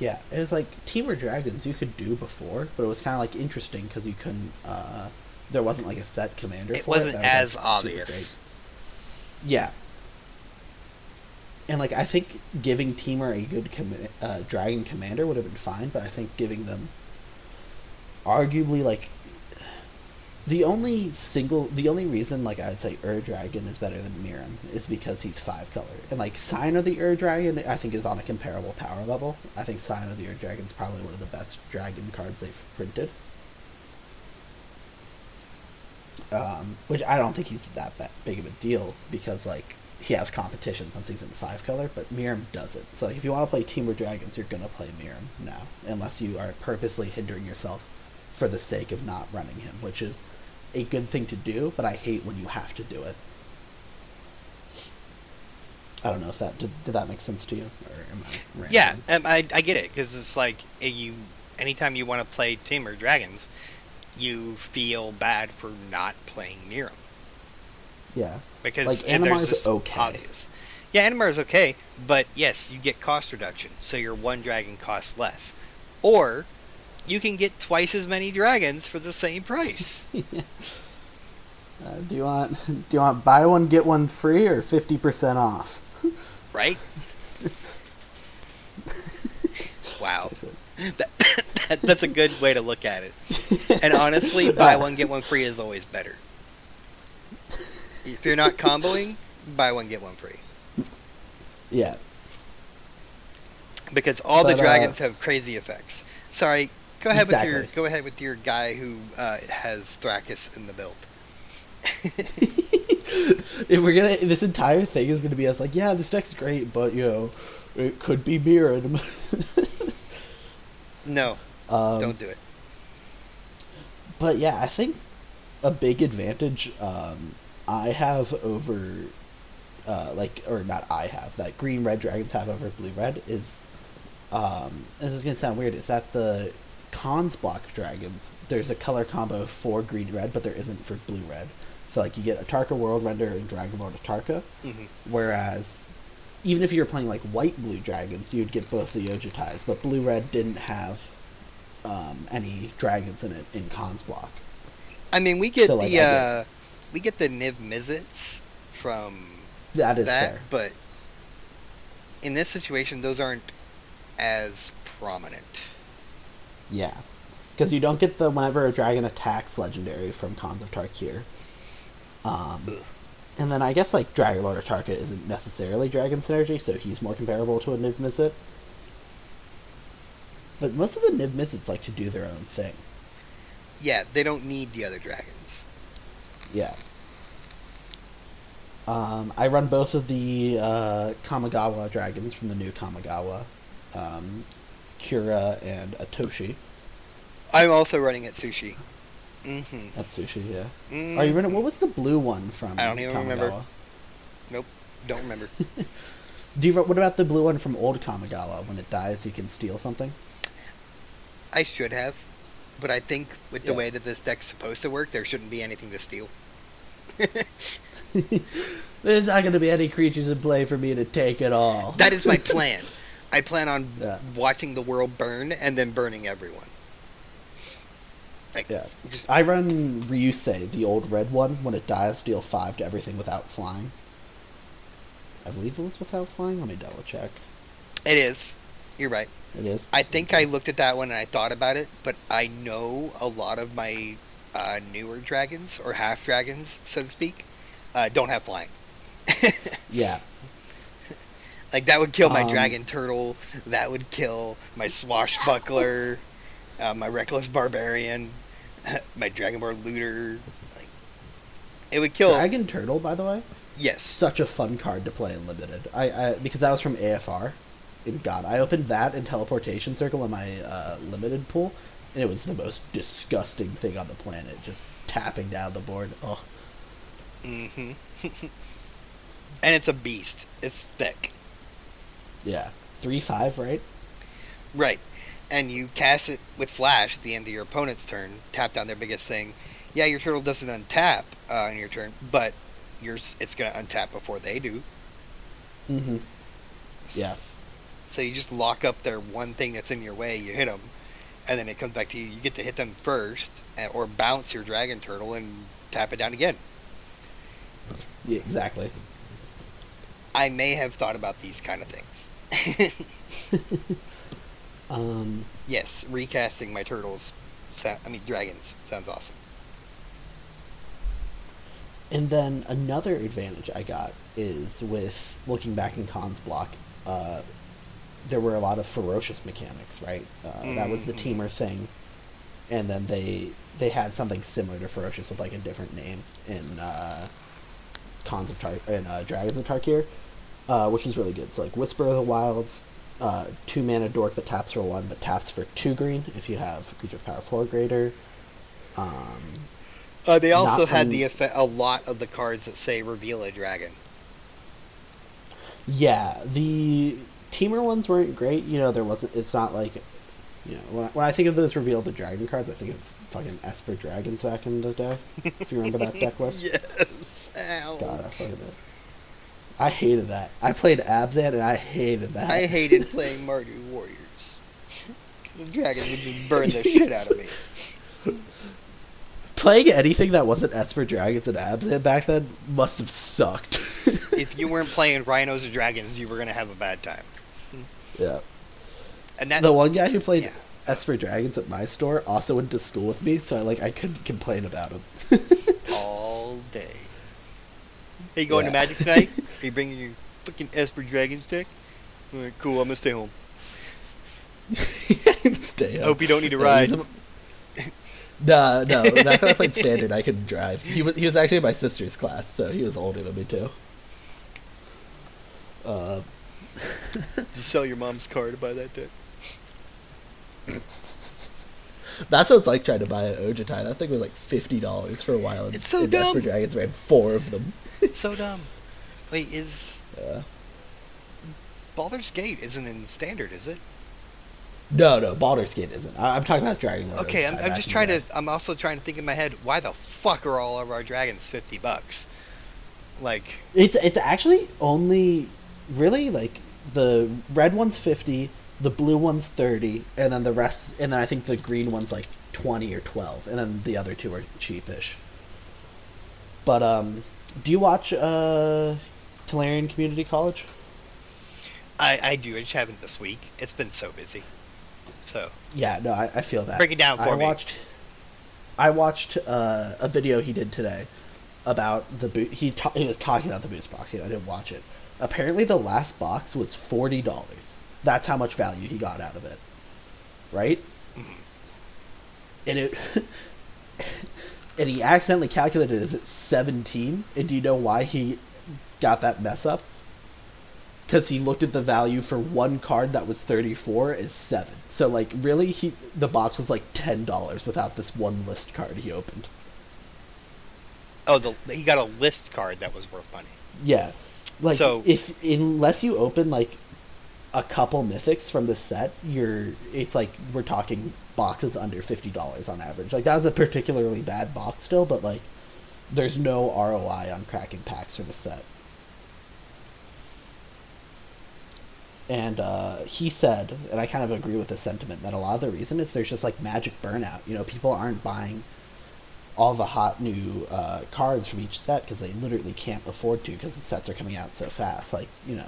Speaker 1: Yeah, it was like Temur Dragons you could do before, but it was kind of like interesting because you couldn't. Uh, there wasn't like a set commander.
Speaker 2: It
Speaker 1: for
Speaker 2: wasn't
Speaker 1: it. That
Speaker 2: as
Speaker 1: like,
Speaker 2: obvious.
Speaker 1: Yeah. And like I think giving Temur a good com- uh, dragon commander would have been fine, but I think giving them arguably like the only single the only reason like I'd say Ur Dragon is better than Miirym is because he's five color. And like Scion of the Ur Dragon I think is on a comparable power level. I think Scion of the Ur Dragon is probably one of the best dragon cards they've printed. Um, which I don't think he's that big of a deal because like he has competitions on season five color, but Miirym doesn't. So if you want to play Temur Dragons, you're gonna play Miirym now, unless you are purposely hindering yourself for the sake of not running him, which is a good thing to do, but I hate when you have to do it. I don't know if that did, did that make sense to you, or am I? Rambling?
Speaker 2: Yeah, um, I, I get it because it's like you. Anytime you want to play Temur Dragons, you feel bad for not playing Miram
Speaker 1: yeah,
Speaker 2: because
Speaker 1: Like,
Speaker 2: if there's
Speaker 1: okay.
Speaker 2: Obvious. Yeah, Animar is okay, but yes, you get cost reduction, so your one dragon costs less, or you can get twice as many dragons for the same price. [laughs]
Speaker 1: Uh, do you want do you want buy one get one free or fifty percent off?
Speaker 2: right? [laughs] wow, that, [laughs] that, that's a good way to look at it. And honestly, buy one get one free is always better. If you're not comboing, [laughs] buy one get one free
Speaker 1: yeah,
Speaker 2: because all the
Speaker 1: But, uh,
Speaker 2: dragons have crazy effects. Sorry, go ahead with your go ahead with your guy who uh, has Thrakkus in the build. [laughs]
Speaker 1: if we're gonna this entire thing is gonna be us like, yeah, this deck's great, but you know, it could be mirrored. [laughs]
Speaker 2: No,
Speaker 1: um,
Speaker 2: don't do it.
Speaker 1: But yeah, I think a big advantage um, I have over, uh, like, or not I have, that green red dragons have over blue red is, um, this is gonna sound weird, is that the Khans block dragons, there's a color combo for green red, but there isn't for blue red. So, like, you get Atarka World Render and Dragonlord Atarka,
Speaker 2: hmm
Speaker 1: whereas even if you were playing like white blue dragons, you'd get both the Ojutais, but blue red didn't have um, any dragons in it in Khans block.
Speaker 2: I mean, we get
Speaker 1: So, like,
Speaker 2: the
Speaker 1: get-
Speaker 2: uh, we get the Niv Mizzets from
Speaker 1: That is
Speaker 2: that,
Speaker 1: fair.
Speaker 2: but in this situation, those aren't as prominent.
Speaker 1: Yeah. Because you don't get the whenever a dragon attacks legendary from Khans of Tarkir. Um,
Speaker 2: Ugh.
Speaker 1: and then I guess like Dragonlord Atarka isn't necessarily dragon synergy, so he's more comparable to a Niv Mizzet. But most of the Niv Mizzets like to do their own thing.
Speaker 2: Yeah, they don't need the other dragons.
Speaker 1: Yeah. Um, I run both of the uh, Kamigawa dragons from the new Kamigawa, um, Kura and Atsushi.
Speaker 2: I'm also running Atsushi. Mm-hmm.
Speaker 1: Atsushi, yeah.
Speaker 2: mm
Speaker 1: Are you running? What was the blue one from?
Speaker 2: I don't even remember.
Speaker 1: Kamigawa?
Speaker 2: Don't remember. [laughs]
Speaker 1: Do you? What about the blue one from old Kamigawa? When it dies, you can steal something.
Speaker 2: I should have, but I think with the
Speaker 1: Yeah.
Speaker 2: way that this deck's supposed to work, there shouldn't be anything to steal. [laughs]
Speaker 1: There's not going to be any creatures in play for me to take at all.
Speaker 2: That is my [laughs] plan. I plan on
Speaker 1: Yeah.
Speaker 2: watching the world burn and then burning everyone. Like,
Speaker 1: Yeah.
Speaker 2: just
Speaker 1: I run Ryusei, the old red one. When it dies, deal five to everything without flying. I believe it was without flying. Let me double check.
Speaker 2: it is. You're right.
Speaker 1: It is.
Speaker 2: I think I looked at that one and I thought about it, but I know a lot of my uh, newer dragons or half dragons, so to speak, uh, don't have flying. [laughs]
Speaker 1: Yeah.
Speaker 2: Like that would kill my
Speaker 1: Um,
Speaker 2: dragon turtle. That would kill my swashbuckler, [laughs] uh, my reckless barbarian, [laughs] my dragonborn looter. Like it would kill.
Speaker 1: Dragon Turtle, by the way,
Speaker 2: yes.
Speaker 1: such a fun card to play in limited. I, I because that was from AFR. God, I opened that and teleportation circle in my uh, limited pool, and it was the most disgusting thing on the planet. Just tapping down the board. Ugh.
Speaker 2: hmm [laughs] and it's a beast. It's thick.
Speaker 1: Yeah. Three five, right?
Speaker 2: Right. And you cast it with flash at the end of your opponent's turn. Tap down their biggest thing. Yeah, your turtle doesn't untap uh, on your turn, but yours it's gonna untap before they do.
Speaker 1: Mm-hmm. Yeah.
Speaker 2: So you just lock up their one thing that's in your way. You hit them, and then it comes back to you. You get to hit them first, or bounce your dragon turtle and tap it down again.
Speaker 1: Yeah, exactly.
Speaker 2: I may have thought about these kind of things. [laughs]
Speaker 1: Um,
Speaker 2: yes, recasting my turtles. I mean dragons sounds awesome.
Speaker 1: and then another advantage I got is with looking back in Khan's block. Uh, there were a lot of ferocious mechanics, right? Uh, That was the
Speaker 2: Mhm.
Speaker 1: Temur thing, and then they they had something similar to ferocious with like a different name in uh, Khans of Tar in uh, Dragons of Tarkir, uh, which was really good. So like Whisper of the Wilds, uh, two mana dork that taps for one but taps for two green if you have creature with power four greater. Um,
Speaker 2: Uh, they also
Speaker 1: Not
Speaker 2: had
Speaker 1: from-
Speaker 2: the effect, a lot of the cards that say reveal a dragon.
Speaker 1: Yeah, the Temur ones weren't great. You know, there wasn't. It's not like, you know, when I, when I think of those reveal the dragon cards, I think of fucking Esper dragons back in the day. If you remember that deck [laughs] list.
Speaker 2: yes. Ow.
Speaker 1: God, I fucking did. I hated that. I played Abzan and I hated that.
Speaker 2: I hated [laughs] playing Mardu Warriors. the dragons would just burn the shit out of me. [laughs]
Speaker 1: playing anything that wasn't Esper dragons and Abzan back then must have sucked.
Speaker 2: if you weren't playing Rhinos or Dragons, you were gonna have a bad time.
Speaker 1: Yeah.
Speaker 2: And
Speaker 1: The one guy who played
Speaker 2: Yeah.
Speaker 1: Esper dragons at my store also went to school with me, so I like I couldn't complain about him. [laughs]
Speaker 2: all day. Hey, you going
Speaker 1: Yeah.
Speaker 2: to Magic tonight? [laughs] Are you bringing your fucking Esper Dragons deck? Cool. I'm gonna stay home. [laughs]
Speaker 1: Stay up.
Speaker 2: hope you don't need to ride.
Speaker 1: he's No, no. Back when I played standard, I couldn't drive. He was he was actually in my sister's class, so he was older than me too. Uh, [laughs]
Speaker 2: you sell your mom's car to buy that deck? [laughs]
Speaker 1: that's what it's like trying to buy an Ojutai. That thing was like fifty dollars for a while. And,
Speaker 2: It's so
Speaker 1: and
Speaker 2: dumb.
Speaker 1: Dragons ran four of them.
Speaker 2: It's so [laughs] dumb. Wait, is
Speaker 1: Yeah.
Speaker 2: Baldur's Gate isn't in standard, is it?
Speaker 1: No, no, Baldur's Gate isn't. I, I'm talking about Dragon Lord.
Speaker 2: Okay, I'm, I'm just trying to. I'm also trying to think in my head why the fuck are all of our dragons fifty bucks? Like,
Speaker 1: It's it's actually only really like the red one's fifty, the blue one's thirty, and then the rest, and then I think the green one's like twenty or twelve, and then the other two are cheapish. But um, do you watch uh, Tolarian Community College?
Speaker 2: I, I do. I just haven't this week. It's been so busy. So
Speaker 1: Yeah, no, I, I feel that.
Speaker 2: Break it down for
Speaker 1: I
Speaker 2: me.
Speaker 1: watched. I watched uh, a video he did today about the boot. He ta- he was talking about the boost box. I didn't watch it. Apparently, the last box was forty dollars. That's how much value he got out of it, right? And it. [laughs] and he accidentally calculated it as seventeen. And do you know why he got that mess up? because he looked at the value for one card that was 34 as 7 so like really he the box was like $10 without this one list card he opened
Speaker 2: oh, the he got a list card that was worth money.
Speaker 1: yeah like
Speaker 2: So-
Speaker 1: if unless you open like a couple mythics from the set you're it's like we're talking boxes under $50 on average like that was a particularly bad box still but like there's no roi on cracking packs for the set And uh, he said, and I kind of agree with the sentiment, that a lot of the reason is there's just like magic burnout. You know, people aren't buying all the hot new uh, cards from each set because they literally can't afford to because the sets are coming out so fast. Like, you know,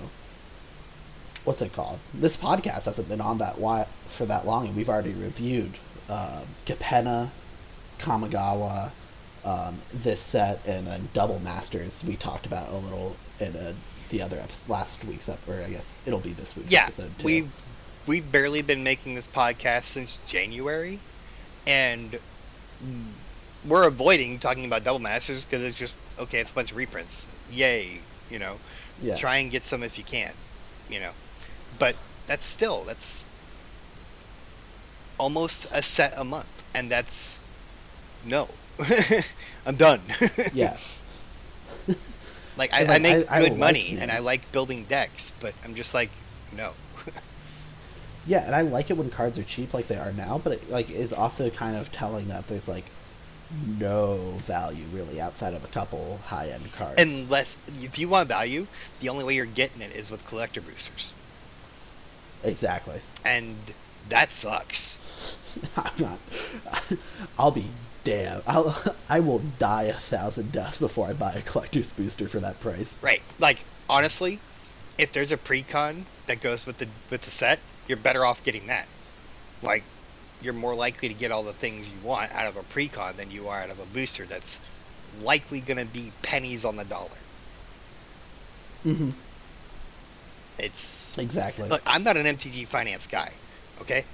Speaker 1: what's it called? This podcast hasn't been on that wi- for that long, and we've already reviewed uh, Capenna, Kamigawa, um, this set, and then Double Masters. We talked about a little in a, the other episode, last week's episode, or I guess it'll be this week's
Speaker 2: Yeah,
Speaker 1: episode too.
Speaker 2: we've we've barely been making this podcast since January, and we're avoiding talking about double masters because it's just okay. It's a bunch of reprints. Yay, you know.
Speaker 1: yeah.
Speaker 2: Try and get some if you can, you know. But that's still that's almost a set a month, and that's no. [laughs] I'm done.
Speaker 1: yeah. [laughs]
Speaker 2: Like I,
Speaker 1: And,
Speaker 2: I make
Speaker 1: I- I
Speaker 2: good
Speaker 1: like
Speaker 2: money
Speaker 1: them.
Speaker 2: and I like building decks, but I'm just like no. [laughs]
Speaker 1: Yeah, and I like it when cards are cheap like they are now, but it like is also kind of telling that there's like no value really outside of a couple high end cards.
Speaker 2: Unless if you want value, the only way you're getting it is with collector boosters,
Speaker 1: exactly.
Speaker 2: and that sucks. [laughs]
Speaker 1: I'm not. [laughs] I'll be damn. I'll. [laughs] I will die a thousand deaths before I buy a collector's booster for that price.
Speaker 2: Right? Like honestly, if there's a precon that goes with the with the set, you're better off getting that. Like you're more likely to get all the things you want out of a precon than you are out of a booster that's likely going to be pennies on the dollar.
Speaker 1: Mm-hmm.
Speaker 2: It's
Speaker 1: Exactly.
Speaker 2: look, I'm not an MTG finance guy, okay?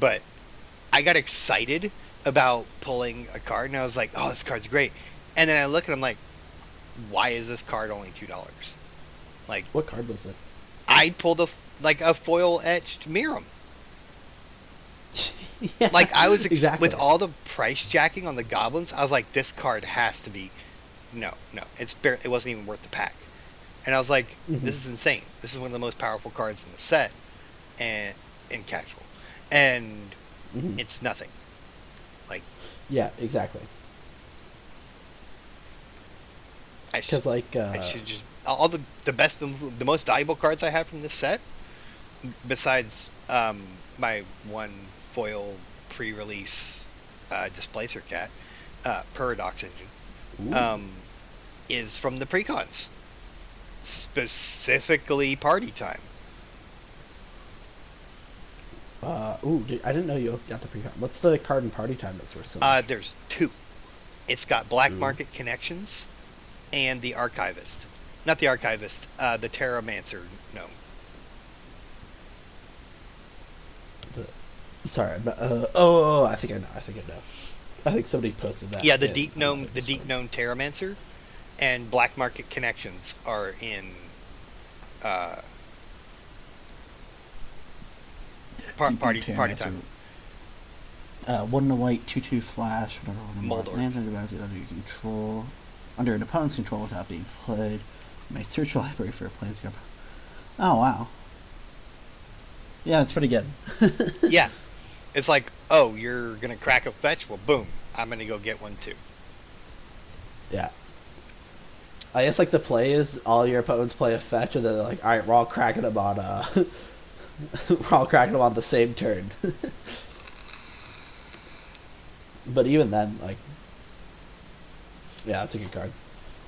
Speaker 2: But I got excited about pulling a card, and I was like, "Oh, this card's great." And then I look and I'm like, "Why is this card only two dollars?" Like
Speaker 1: what card was it?
Speaker 2: I pulled a like a foil etched Miirym.
Speaker 1: Yeah, [laughs]
Speaker 2: Like I was ex-
Speaker 1: exactly
Speaker 2: with all the price jacking on the goblins, I was like, "This card has to be." No, no, it's bar- it wasn't even worth the pack. And I was like,
Speaker 1: Mhm.
Speaker 2: "This is insane. This is one of the most powerful cards in the set, and in casual, and
Speaker 1: Mhm.
Speaker 2: it's nothing."
Speaker 1: Like, yeah, exactly. Because like, uh,
Speaker 2: I should just all the the best the most valuable cards I have from this set, besides um, my one foil pre-release uh, Displacer Cat, uh, Paradox Engine, um, is from the precons, specifically Party Time.
Speaker 1: uh, ooh, I didn't know you got the precon. What's the card in party time that's worth so
Speaker 2: Uh, there's two. It's got Black
Speaker 1: Ooh.
Speaker 2: Market Connections and the Archivist. Not the Archivist, uh, the Terramancer gnome.
Speaker 1: Sorry, but, uh, oh, oh, oh, I think I know. I think I know. I think somebody posted that.
Speaker 2: Yeah, the
Speaker 1: in,
Speaker 2: Deep Gnome, the Deep Gnome Terramancer, and Black Market Connections are in uh, par- party party time.
Speaker 3: Uh, one and a white, two two flash. Whatever one and lands under battlefield under your control, under an opponent's control without being played. You may search your library for a planescape. Oh wow. Yeah, it's pretty good. [laughs]
Speaker 2: yeah, it's like, oh, you're gonna crack a fetch. Well, boom, I'm gonna go get one too.
Speaker 1: Yeah. I guess like the play is all your opponents play a fetch, and they're like, all right, we're all cracking them on. Uh, [laughs] we're all cracking them on the same turn. [laughs] but even then, like, yeah, it's a good card.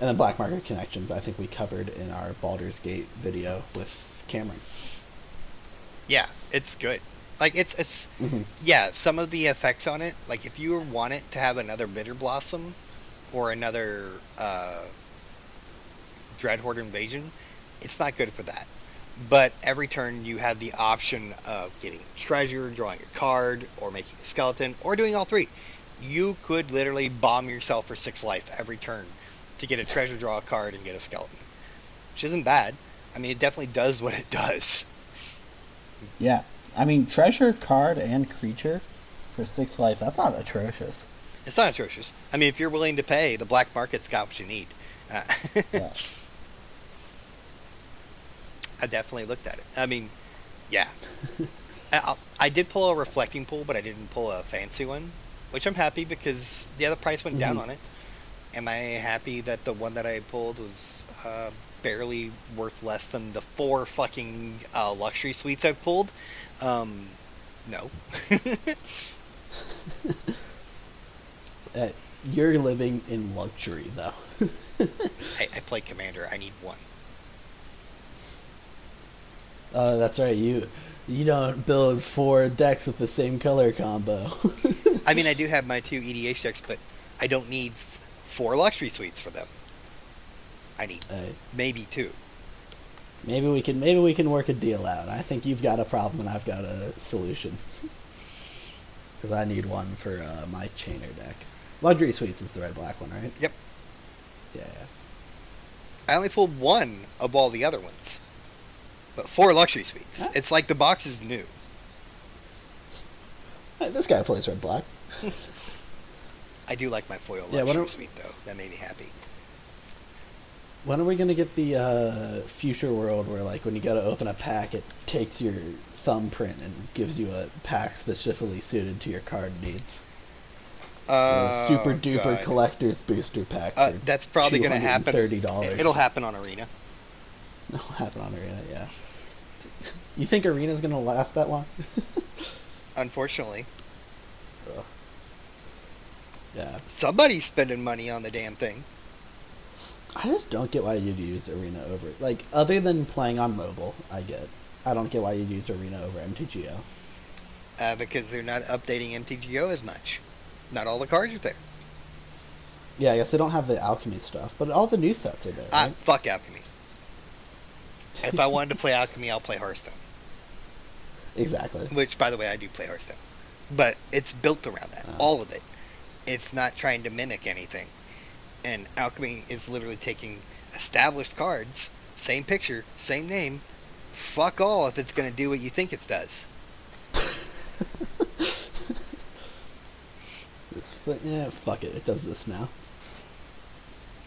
Speaker 1: And then Black Market Connections, I think we covered in our Baldur's Gate video with Cameron.
Speaker 2: Yeah, it's good. Like it's it's
Speaker 1: hmm
Speaker 2: yeah, some of the effects on it, like if you want it to have another Bitter Blossom or another uh, Dreadhorde invasion, it's not good for that. But every turn you have the option of getting treasure, drawing a card, or making a skeleton, or doing all three. You could literally bomb yourself for six life every turn to get a treasure, draw a card, and get a skeleton. Which isn't bad. I mean, it definitely does what it does.
Speaker 3: Yeah. I mean, treasure, card, and creature for six life, that's not atrocious.
Speaker 2: It's not atrocious. I mean, if you're willing to pay, the black market's got what you need. Uh,
Speaker 3: Yeah. [laughs]
Speaker 2: I definitely looked at it. I mean, yeah. [laughs] I, I'll- did pull a reflecting pool, but I didn't pull a fancy one, which I'm happy because the other price went down
Speaker 1: Mhm.
Speaker 2: on it. Am I happy that the one that I pulled was uh, barely worth less than the four fucking uh, luxury suites I've pulled? Um, no. [laughs]
Speaker 1: Uh, you're living in luxury, though. [laughs]
Speaker 2: I, I play Commander. I need one.
Speaker 1: Uh, that's right. You you don't build four decks with the same color combo. [laughs]
Speaker 2: I mean, I do have my two EDH decks, but I don't need f- four luxury suites for them. I need
Speaker 1: Uh,
Speaker 2: maybe two.
Speaker 1: maybe we can maybe we can work a deal out. I think you've got a problem and I've got a solution. [laughs] Because I need one for uh, my chainer deck. Luxury Suites is the red black one, right?
Speaker 2: Yep.
Speaker 1: Yeah. yeah.
Speaker 2: I only pulled one of all the other ones, but four luxury suites.
Speaker 1: Huh?
Speaker 2: It's like the box is new.
Speaker 1: Hey, this guy plays red black. [laughs]
Speaker 2: I do like my foil
Speaker 1: Yeah,
Speaker 2: luxury
Speaker 1: are-
Speaker 2: suite though. That made me happy.
Speaker 1: When are we gonna get the uh, future world where, like, when you go to open a pack, it takes your thumbprint and gives you a pack specifically suited to your card needs?
Speaker 2: Uh,
Speaker 1: super duper
Speaker 2: God.
Speaker 1: collector's booster pack
Speaker 2: Uh,
Speaker 1: for
Speaker 2: that's probably going to happen.
Speaker 1: Thirty dollars.
Speaker 2: It'll happen on Arena. [laughs]
Speaker 1: It'll happen on Arena, yeah. [laughs] You think Arena's gonna last that long? [laughs]
Speaker 2: Unfortunately,
Speaker 1: Ugh. Yeah,
Speaker 2: somebody's spending money on the damn thing.
Speaker 1: I just don't get why you'd use Arena over like other than playing on mobile. I get. I don't get why you'd use Arena over MTGO.
Speaker 2: Uh, because they're not updating MTGO as much. Not all the cards are there.
Speaker 1: Yeah, I guess they don't have the alchemy stuff, but all the new sets are there.
Speaker 2: Ah,
Speaker 1: Right?
Speaker 2: fuck Alchemy. [laughs] If I wanted to play Alchemy, I'll play Hearthstone.
Speaker 1: exactly.
Speaker 2: Which, by the way, I do play Hearthstone. But it's built around that.
Speaker 1: Oh.
Speaker 2: All of it. It's not trying to mimic anything. And Alchemy is literally taking established cards, same picture, same name. Fuck all if it's going to do what you think it does. [laughs]
Speaker 1: This, yeah, fuck it. It does this now.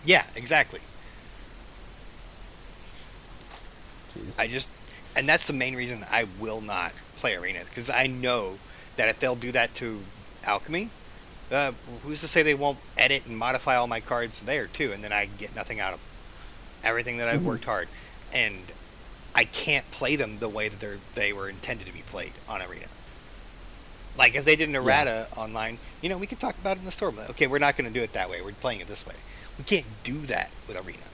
Speaker 2: Yeah, exactly.
Speaker 1: Jeez.
Speaker 2: I just, and that's the main reason I will not play Arena because I know that if they'll do that to Alchemy, uh, who's to say they won't edit and modify all my cards there too, and then I get nothing out of them. Everything that I've worked hard, and I can't play them the way that they they were intended to be played on Arena. Like if they did an errata online, you know, we could talk about it in the store. But okay, we're not going to do it that way. We're playing it this way. We can't do that with Arena.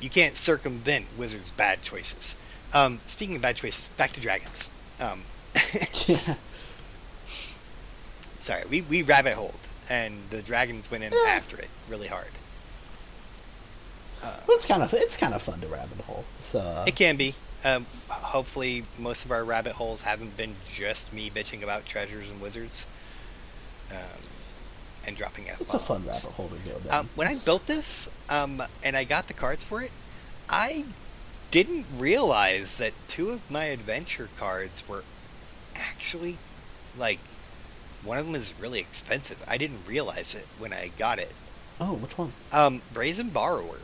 Speaker 2: You can't circumvent Wizards' bad choices. Um, speaking of bad choices, back to dragons. Um, [laughs] [laughs]
Speaker 1: yeah.
Speaker 2: Sorry, we, we rabbit holed, and the dragons went in
Speaker 1: Yeah.
Speaker 2: after it really hard. Uh,
Speaker 1: But it's kind of it's kind of fun to rabbit hole. So
Speaker 2: it can be. Um, hopefully, most of our rabbit holes haven't been just me bitching about treasures and wizards, um, and dropping f
Speaker 1: it's a fun rabbit hole to go down.
Speaker 2: Um, when I built this, um, and I got the cards for it, I didn't realize that two of my adventure cards were actually like one of them is really expensive. I didn't realize it when I got it.
Speaker 1: oh, which one?
Speaker 2: Um, Brazen Borrower.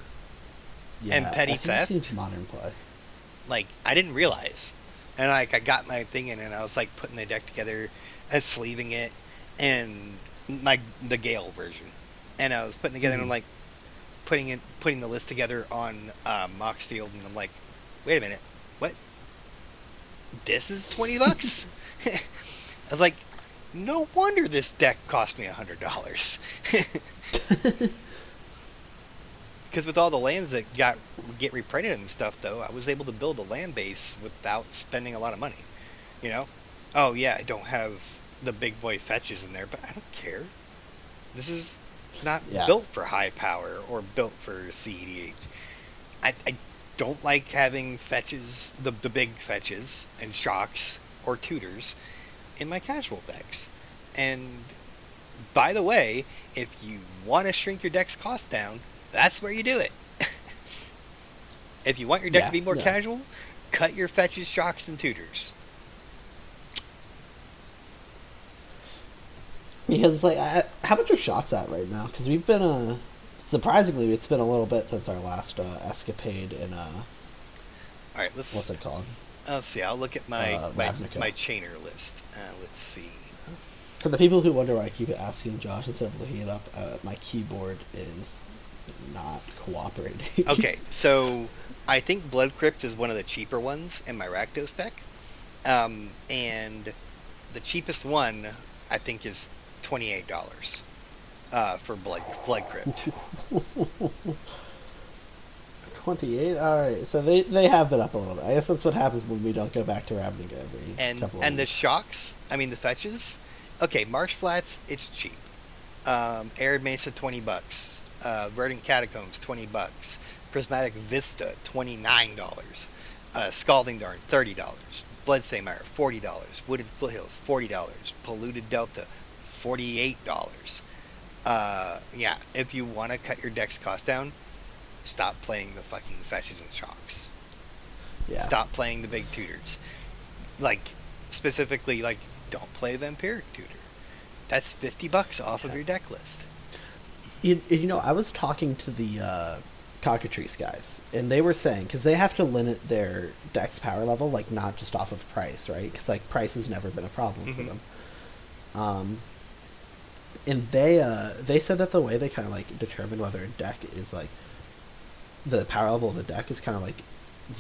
Speaker 1: Yeah,
Speaker 2: And Petty
Speaker 1: I think
Speaker 2: Theft?
Speaker 1: Modern play.
Speaker 2: Like I didn't realize, and like I got my thing in, and I was like putting the deck together, and sleeving it, and my the Gale version, and I was putting together, and I'm
Speaker 1: Mhm.
Speaker 2: like putting it putting the list together on uh, Moxfield, and I'm like, wait a minute, what? This is twenty bucks. [laughs] [laughs] I was like, no wonder this deck cost me a hundred dollars. [laughs] Because with all the lands that got get reprinted and stuff, though, I was able to build a land base without spending a lot of money. You know? Oh yeah, I don't have the big boy fetches in there, but I don't care. This is not
Speaker 1: Yeah.
Speaker 2: built for high power or built for CEDH. I, I don't like having fetches, the the big fetches and shocks or tutors in my casual decks. And by the way, if you want to shrink your deck's cost down, that's where you do it. [laughs] if you want your deck
Speaker 1: Yeah,
Speaker 2: to be more
Speaker 1: yeah.
Speaker 2: casual, cut your fetches, shocks, and tutors.
Speaker 1: Because like, I, how much are shocks at right now? Because we've been uh, surprisingly, it's been a little bit since our last uh, escapade in uh,
Speaker 2: All right, let's
Speaker 1: what's it called?
Speaker 2: let's see. I'll look at my
Speaker 1: Uh,
Speaker 2: my, my chainer list. Uh, let's see.
Speaker 1: For the people who wonder why I keep asking Josh instead of looking it up, uh, my keyboard is not cooperating.
Speaker 2: Okay, [laughs] so I think Blood Crypt is one of the cheaper ones in my Rakdos deck, um, and the cheapest one I think is twenty eight dollars uh, for Blood Blood Crypt. [laughs]
Speaker 1: Twenty-eight. All right, so they they have been up a little bit. I guess that's what happens when we don't go back to Ravnica every
Speaker 2: and
Speaker 1: couple of
Speaker 2: and the shocks i mean the fetches? Okay marsh flats it's cheap. Um, arid mesa 20 bucks. Uh, verdant catacombs 20 bucks. Prismatic vista $29 uh, scalding tarn $30 bloodstain mire $40 wooded foothills $40 polluted delta $48 uh, yeah if you want to cut your deck's cost down stop playing the fucking fetches and shocks
Speaker 1: yeah.
Speaker 2: stop playing the big tutors. Like specifically, like don't play the Vampiric Tutor. That's fifty bucks off of your deck list.
Speaker 1: You, you know, I was talking to the uh, Cockatrice guys, and they were saying because they have to limit their deck's power level, like not just off of price, right? Because like price has never been a problem for
Speaker 2: Mhm.
Speaker 1: them. Um, and they uh, they said that the way they kind of like determine whether a deck is like the power level of the deck is kind of like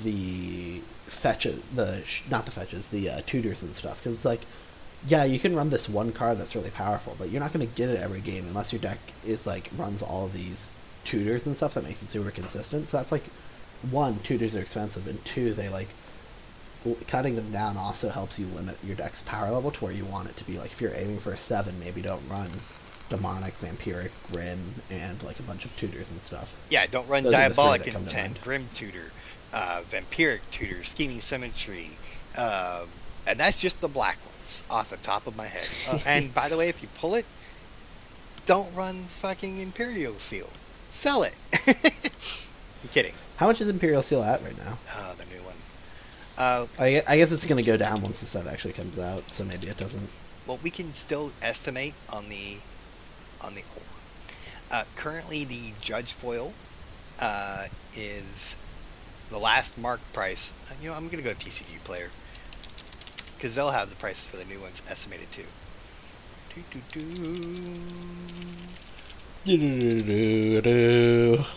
Speaker 1: the fetches, the not the fetches, the uh, tutors and stuff. Because it's like, yeah, you can run this one card that's really powerful, but you're not going to get it every game unless your deck is like runs all of these tutors and stuff that makes it super consistent. So that's like, one, tutors are expensive, and two, they like cutting them down also helps you limit your deck's power level to where you want it to be. Like if you're aiming for a seven, maybe don't run demonic, vampiric, grim, and like a bunch of tutors and stuff.
Speaker 2: Yeah, don't run
Speaker 1: Those are the three
Speaker 2: Diabolic
Speaker 1: that come to
Speaker 2: Intent. Grim Tutor, uh, Vampiric Tutor, Scheming Symmetry, uh, and that's just the black ones off the top of my head. Uh, [laughs] and by the way, if you pull it, don't run fucking Imperial Seal. Sell it. [laughs] I'm kidding.
Speaker 1: How much is Imperial Seal at right now?
Speaker 2: Oh, the new one. Uh,
Speaker 1: I, I guess it's going to go down once the set actually comes out, so maybe it doesn't.
Speaker 2: well, we can still estimate on the on the old one. Uh, currently, the Judge foil uh, is the last mark price. uh, You know, I'm gonna go to TCG Player because they'll have the prices for the new ones estimated too.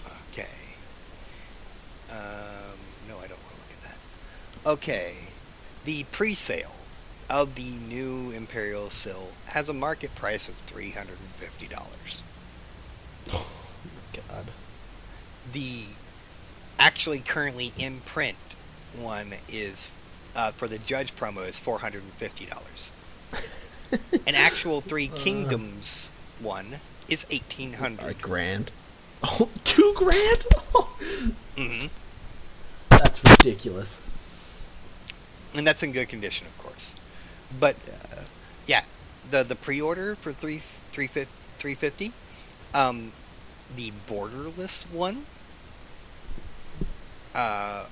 Speaker 2: Okay. Um, no, I don't want to look at that. Okay. The pre-sale of the new Imperial Seal has a market price of three hundred and fifty dollars. [sighs]
Speaker 1: God.
Speaker 2: The actually currently in print one is uh, for the Judge promo is four hundred and fifty dollars. [laughs] An actual Three Kingdoms one is eighteen
Speaker 1: A grand. Oh, two grand? [laughs]
Speaker 2: hmm
Speaker 1: That's ridiculous.
Speaker 2: and that's in good condition, of course. But
Speaker 1: Yeah.
Speaker 2: yeah, the the pre-order for three three fifty three fifty, um, the borderless one, uh,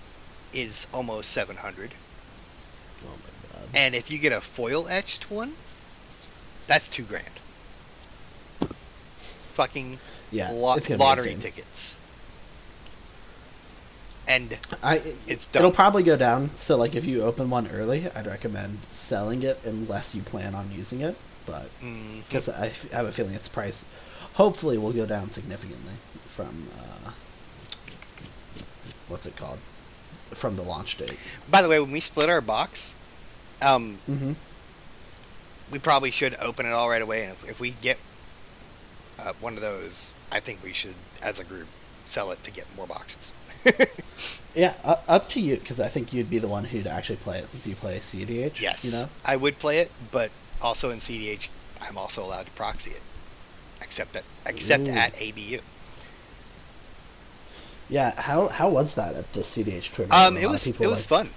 Speaker 2: is almost seven hundred,
Speaker 1: Oh my god.
Speaker 2: and if you get a foil etched one, that's two grand. Fucking
Speaker 1: Yeah,
Speaker 2: lo-
Speaker 1: it's gonna be
Speaker 2: lottery tickets. And
Speaker 1: I
Speaker 2: It's
Speaker 1: it'll probably go down. So like if you open one early, I'd recommend selling it unless you plan on using it. But because I f- have a feeling its price, hopefully, will go down significantly from uh, what's it called, from the launch date.
Speaker 2: by the way, when we split our box, um,
Speaker 1: Mm-hmm.
Speaker 2: we probably should open it all right away. And if, if we get uh, one of those, I think we should, as a group, sell it to get more boxes. [laughs]
Speaker 1: Yeah, up, up to you because I think you'd be the one who'd actually play it since you play CDH.
Speaker 2: yes,
Speaker 1: You know.
Speaker 2: I would play it, but also in CDH, I'm also allowed to proxy it, except at except
Speaker 1: Ooh.
Speaker 2: at ABU.
Speaker 1: Yeah. How how was that at the CDH tournament?
Speaker 2: Um, it was it was fun.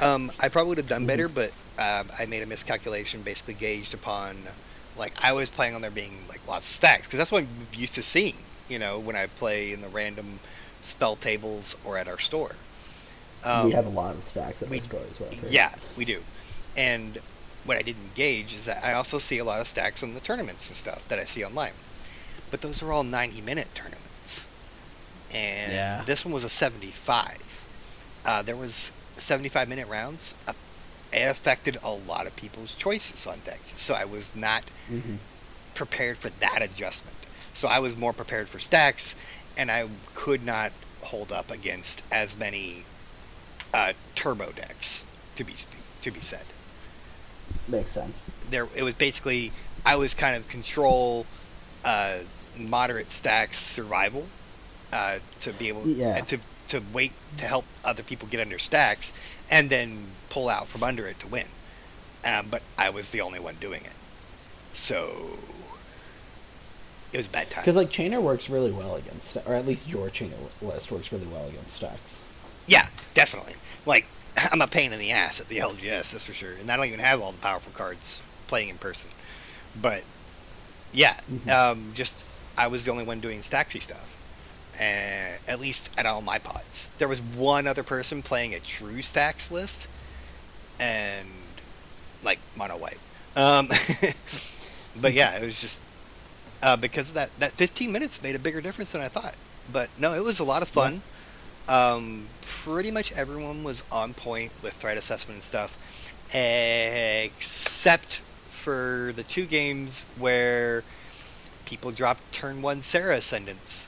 Speaker 2: Um, I probably would have done
Speaker 1: Mhm.
Speaker 2: better, but um, I made a miscalculation, basically gauged upon like I was playing on there being like lots of stacks because that's what I'm used to seeing. You know, when I play in the random spell tables or at our store. Um,
Speaker 1: we have a lot of stacks at
Speaker 2: we-
Speaker 1: our store as well.
Speaker 2: yeah, we do. And what I didn't gauge is that I also see a lot of stacks in the tournaments and stuff that I see online. But those are all 90 minute tournaments. And
Speaker 1: Yeah.
Speaker 2: this one was a 75. Uh, there was 75 minute rounds. Uh, it affected a lot of people's choices on decks. So I was not
Speaker 1: hmm
Speaker 2: prepared for that adjustment. So I was more prepared for stacks, and I could not hold up against as many uh, turbo decks. To be to be said,
Speaker 1: Makes sense.
Speaker 2: there it was basically I was kind of control uh, moderate stacks survival uh, to be able
Speaker 1: Yeah.
Speaker 2: to to wait to help other people get under stacks and then pull out from under it to win. Um, but I was the only one doing it, so it was bad time.
Speaker 1: Because like Chainer works really well against, or at least your Chainer list works really well against stacks.
Speaker 2: Yeah, definitely. Like, [laughs] I'm a pain in the ass at the LGS, that's for sure. And I don't even have all the powerful cards playing in person. But, yeah,
Speaker 1: Mhm.
Speaker 2: um, just, I was the only one doing stacksy stuff. And at least at all my pods. There was one other person playing a true stacks list, and, like, mono white. Um, [laughs] but yeah, it was just, uh, because of that, that 15 minutes made a bigger difference than I thought. But no, it was a lot of fun. Um, pretty much everyone was on point with threat assessment and stuff, except for the two games where people dropped turn one Serra Ascendants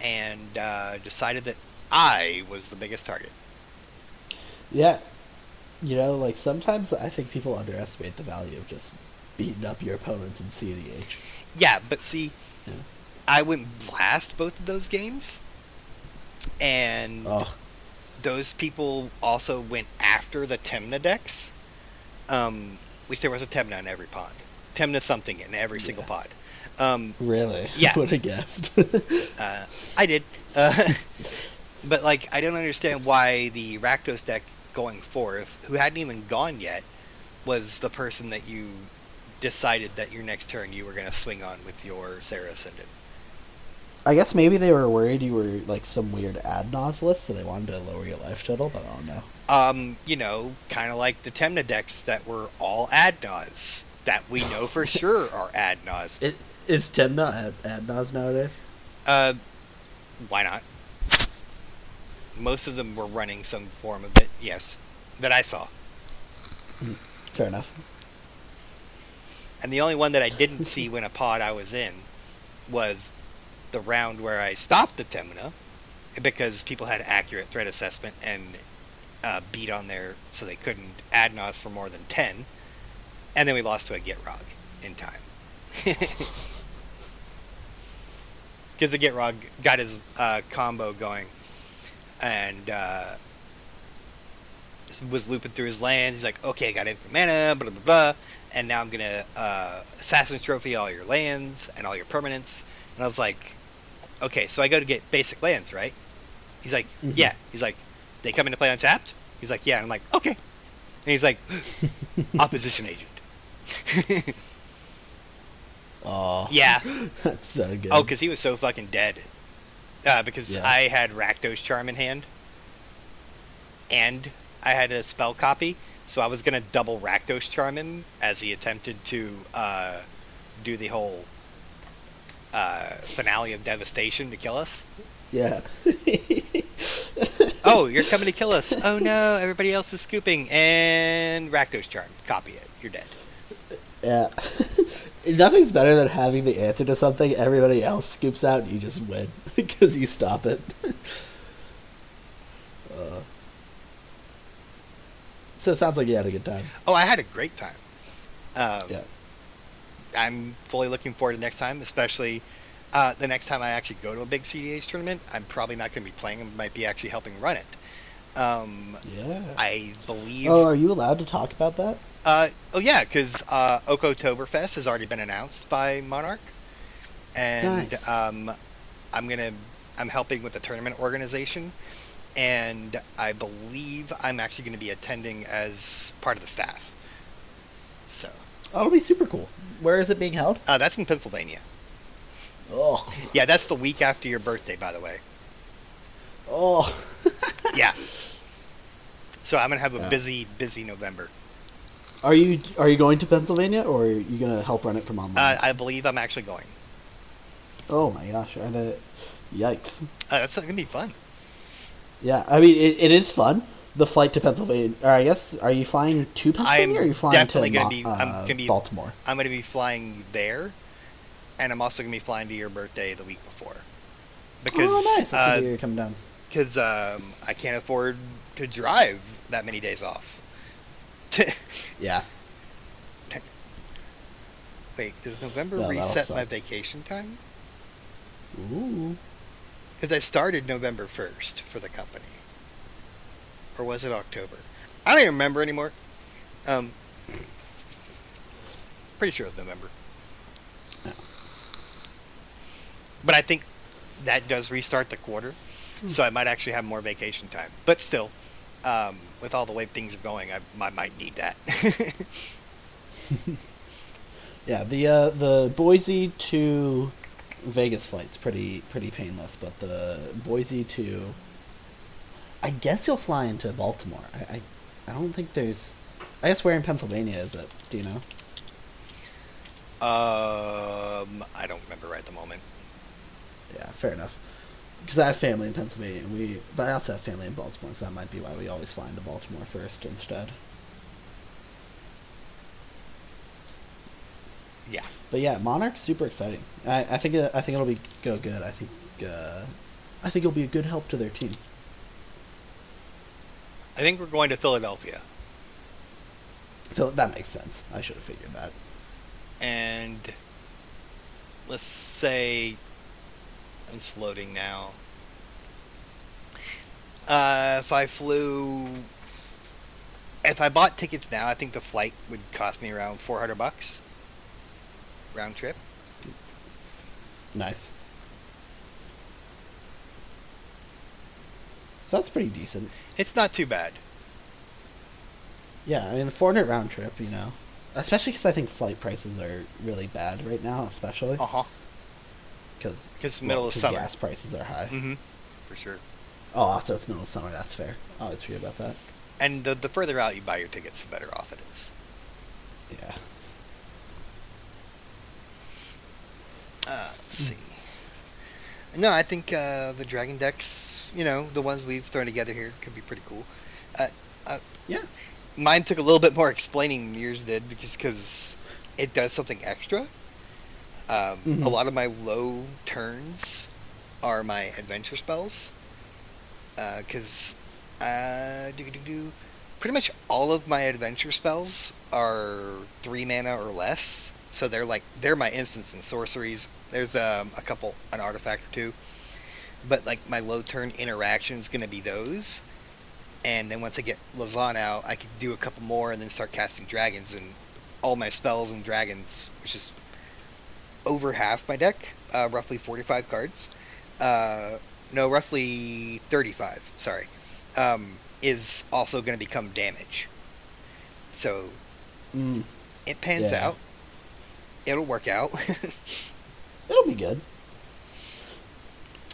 Speaker 2: and uh, decided that I was the biggest target.
Speaker 1: Yeah, you know, like sometimes I think people underestimate the value of just beating up your opponents in CDH.
Speaker 2: Yeah, but see,
Speaker 1: Yeah.
Speaker 2: I went last both of those games, and
Speaker 1: Oh,
Speaker 2: those people also went after the Tymna decks, um, which there was a Tymna in every pod. Tymna something in every single pod. Um,
Speaker 1: really?
Speaker 2: Yeah.
Speaker 1: Would have guessed.
Speaker 2: uh, I did. Uh, [laughs] but, like, I don't understand why the Rakdos deck going forth, who hadn't even gone yet, was the person that you decided that your next turn you were going to swing on with your Serra Ascendant.
Speaker 1: I guess maybe they were worried you were like some weird ad list, so they wanted to lower your life total, but I don't know.
Speaker 2: Um, you know, kind of like the Tymna decks that were all Adnas that we know for [laughs] sure are Adnas.
Speaker 1: Is, is Tymna ad, ad nos nowadays?
Speaker 2: Uh, why not? Most of them were running some form of it, yes, that I saw.
Speaker 1: Fair enough.
Speaker 2: And the only one that I didn't see when a pod I was in was the round where I stopped the Tymna because people had accurate threat assessment and uh, beat on there so they couldn't add NOS for more than 10. And then we lost to a Gitrog in time. [laughs] Because the Gitrog got his uh, combo going and uh, was looping through his lands. He's like, okay, I got infinite mana, blah, blah, blah. And now I'm going to uh, Assassin's Trophy all your lands and all your permanents. And I was like, okay, so I go to get basic lands, right? He's like,
Speaker 1: Mhm.
Speaker 2: yeah. He's like, they come into play untapped? He's like, yeah. And I'm like, okay. And he's like, [laughs] opposition agent. [laughs]
Speaker 1: Oh,
Speaker 2: yeah. [laughs]
Speaker 1: that's so good.
Speaker 2: Oh, because he was so fucking dead. Uh, because
Speaker 1: Yeah.
Speaker 2: I had Rakdos Charm in hand, and I had a spell copy, so I was gonna double Rakdos Charm him as he attempted to uh, do the whole uh, finale of devastation to kill us.
Speaker 1: yeah. [laughs]
Speaker 2: Oh, you're coming to kill us! Oh no, everybody else is scooping, and Rakdos Charm, copy it. You're dead.
Speaker 1: Yeah. [laughs] Nothing's better than having the answer to something, everybody else scoops out, and you just win [laughs] because you stop it. uh, so it sounds like you had a good time.
Speaker 2: Oh, I had a great time. Um,
Speaker 1: Yeah.
Speaker 2: I'm fully looking forward to next time, especially uh, the next time I actually go to a big CDH tournament. I'm probably not going to be playing. I might be actually helping run it. Um,
Speaker 1: Yeah.
Speaker 2: I believe.
Speaker 1: Oh, are you allowed to talk about that?
Speaker 2: Uh, oh yeah, because uh, Oktoberfest has already been announced by Monarch, and
Speaker 1: Nice.
Speaker 2: um, I'm gonna I'm helping with the tournament organization, and I believe I'm actually going to be attending as part of the staff. So
Speaker 1: Oh, it'll be super cool. Where is it being held?
Speaker 2: uh, that's in Pennsylvania.
Speaker 1: Oh,
Speaker 2: Yeah, that's the week after your birthday, by the way.
Speaker 1: oh. [laughs]
Speaker 2: Yeah. So I'm gonna have a
Speaker 1: Yeah.
Speaker 2: busy, busy November.
Speaker 1: Are you are you going to Pennsylvania, or are you gonna help run it from online?
Speaker 2: Uh, I believe I'm actually going.
Speaker 1: oh my gosh, are the yikes?
Speaker 2: Uh, that's gonna be fun.
Speaker 1: Yeah, I mean it, it is fun. The flight to Pennsylvania, or I guess, are you flying to Pennsylvania, or are you flying
Speaker 2: definitely
Speaker 1: to
Speaker 2: gonna be- I'm
Speaker 1: uh,
Speaker 2: gonna be-
Speaker 1: Baltimore?
Speaker 2: I'm going to be flying there, and I'm also going to be flying to your birthday the week before. Because,
Speaker 1: oh, nice! That's
Speaker 2: uh,
Speaker 1: you're coming down.
Speaker 2: because um, I can't afford to drive that many days off. [laughs]
Speaker 1: Yeah.
Speaker 2: Wait, does November
Speaker 1: No,
Speaker 2: reset my vacation time?
Speaker 1: Ooh.
Speaker 2: Because I started November 1st for the company. Or was it October? I don't even remember anymore. Um, pretty sure it was November. But I think that does restart the quarter, so I might actually have more vacation time. But still, um, with all the way things are going, I, I might need that. [laughs] [laughs]
Speaker 1: Yeah, the uh, the Boise to Vegas flight's pretty pretty painless, but the Boise to I guess you'll fly into Baltimore. I, I I don't think there's I guess where in Pennsylvania is it? Do you know?
Speaker 2: um, I don't remember right at the moment.
Speaker 1: Yeah, fair enough. Because I have family in Pennsylvania, and we but I also have family in Baltimore, so that might be why we always fly into Baltimore first instead.
Speaker 2: Yeah.
Speaker 1: But yeah, Monarch's super exciting. I, I think it, I think it'll be go good. I think uh, I think it'll be a good help to their team.
Speaker 2: I think we're going to Philadelphia.
Speaker 1: So that makes sense. I should have figured that.
Speaker 2: and let's say I'm just loading now. Uh, if I flew, if I bought tickets now, I think the flight would cost me around 400 bucks round trip.
Speaker 1: Nice. So that's pretty decent.
Speaker 2: It's not too bad.
Speaker 1: Yeah, I mean the 400 round trip, you know, especially because I think flight prices are really bad right now, especially
Speaker 2: Uh huh.
Speaker 1: because
Speaker 2: Because middle of summer.
Speaker 1: gas prices are high.
Speaker 2: Mm-hmm. For sure.
Speaker 1: Oh, also it's middle of summer. That's fair. I always forget about that.
Speaker 2: And the, the further out you buy your tickets, the better off it is.
Speaker 1: Yeah.
Speaker 2: Uh, let's see. No, I think uh, the dragon decks, you know, the ones we've thrown together here, could be pretty cool. Uh, uh,
Speaker 1: Yeah.
Speaker 2: Mine took a little bit more explaining than yours did because cause it does something extra. Um,
Speaker 1: Mhm.
Speaker 2: A lot of my low turns are my adventure spells. Because uh, do do do. Pretty much all of my adventure spells are three mana or less, so they're like they're my instants and sorceries. There's um, a couple, an artifact or two, but like my low turn interaction is gonna be those. And then once I get Lozhan out, I can do a couple more and then start casting dragons and all my spells and dragons, which is over half my deck, uh, roughly 45 cards. Uh, no, roughly 35. Sorry, um, is also going to become damage. So
Speaker 1: Mm,
Speaker 2: it pans
Speaker 1: Yeah.
Speaker 2: out. It'll work out. [laughs]
Speaker 1: it'll be good.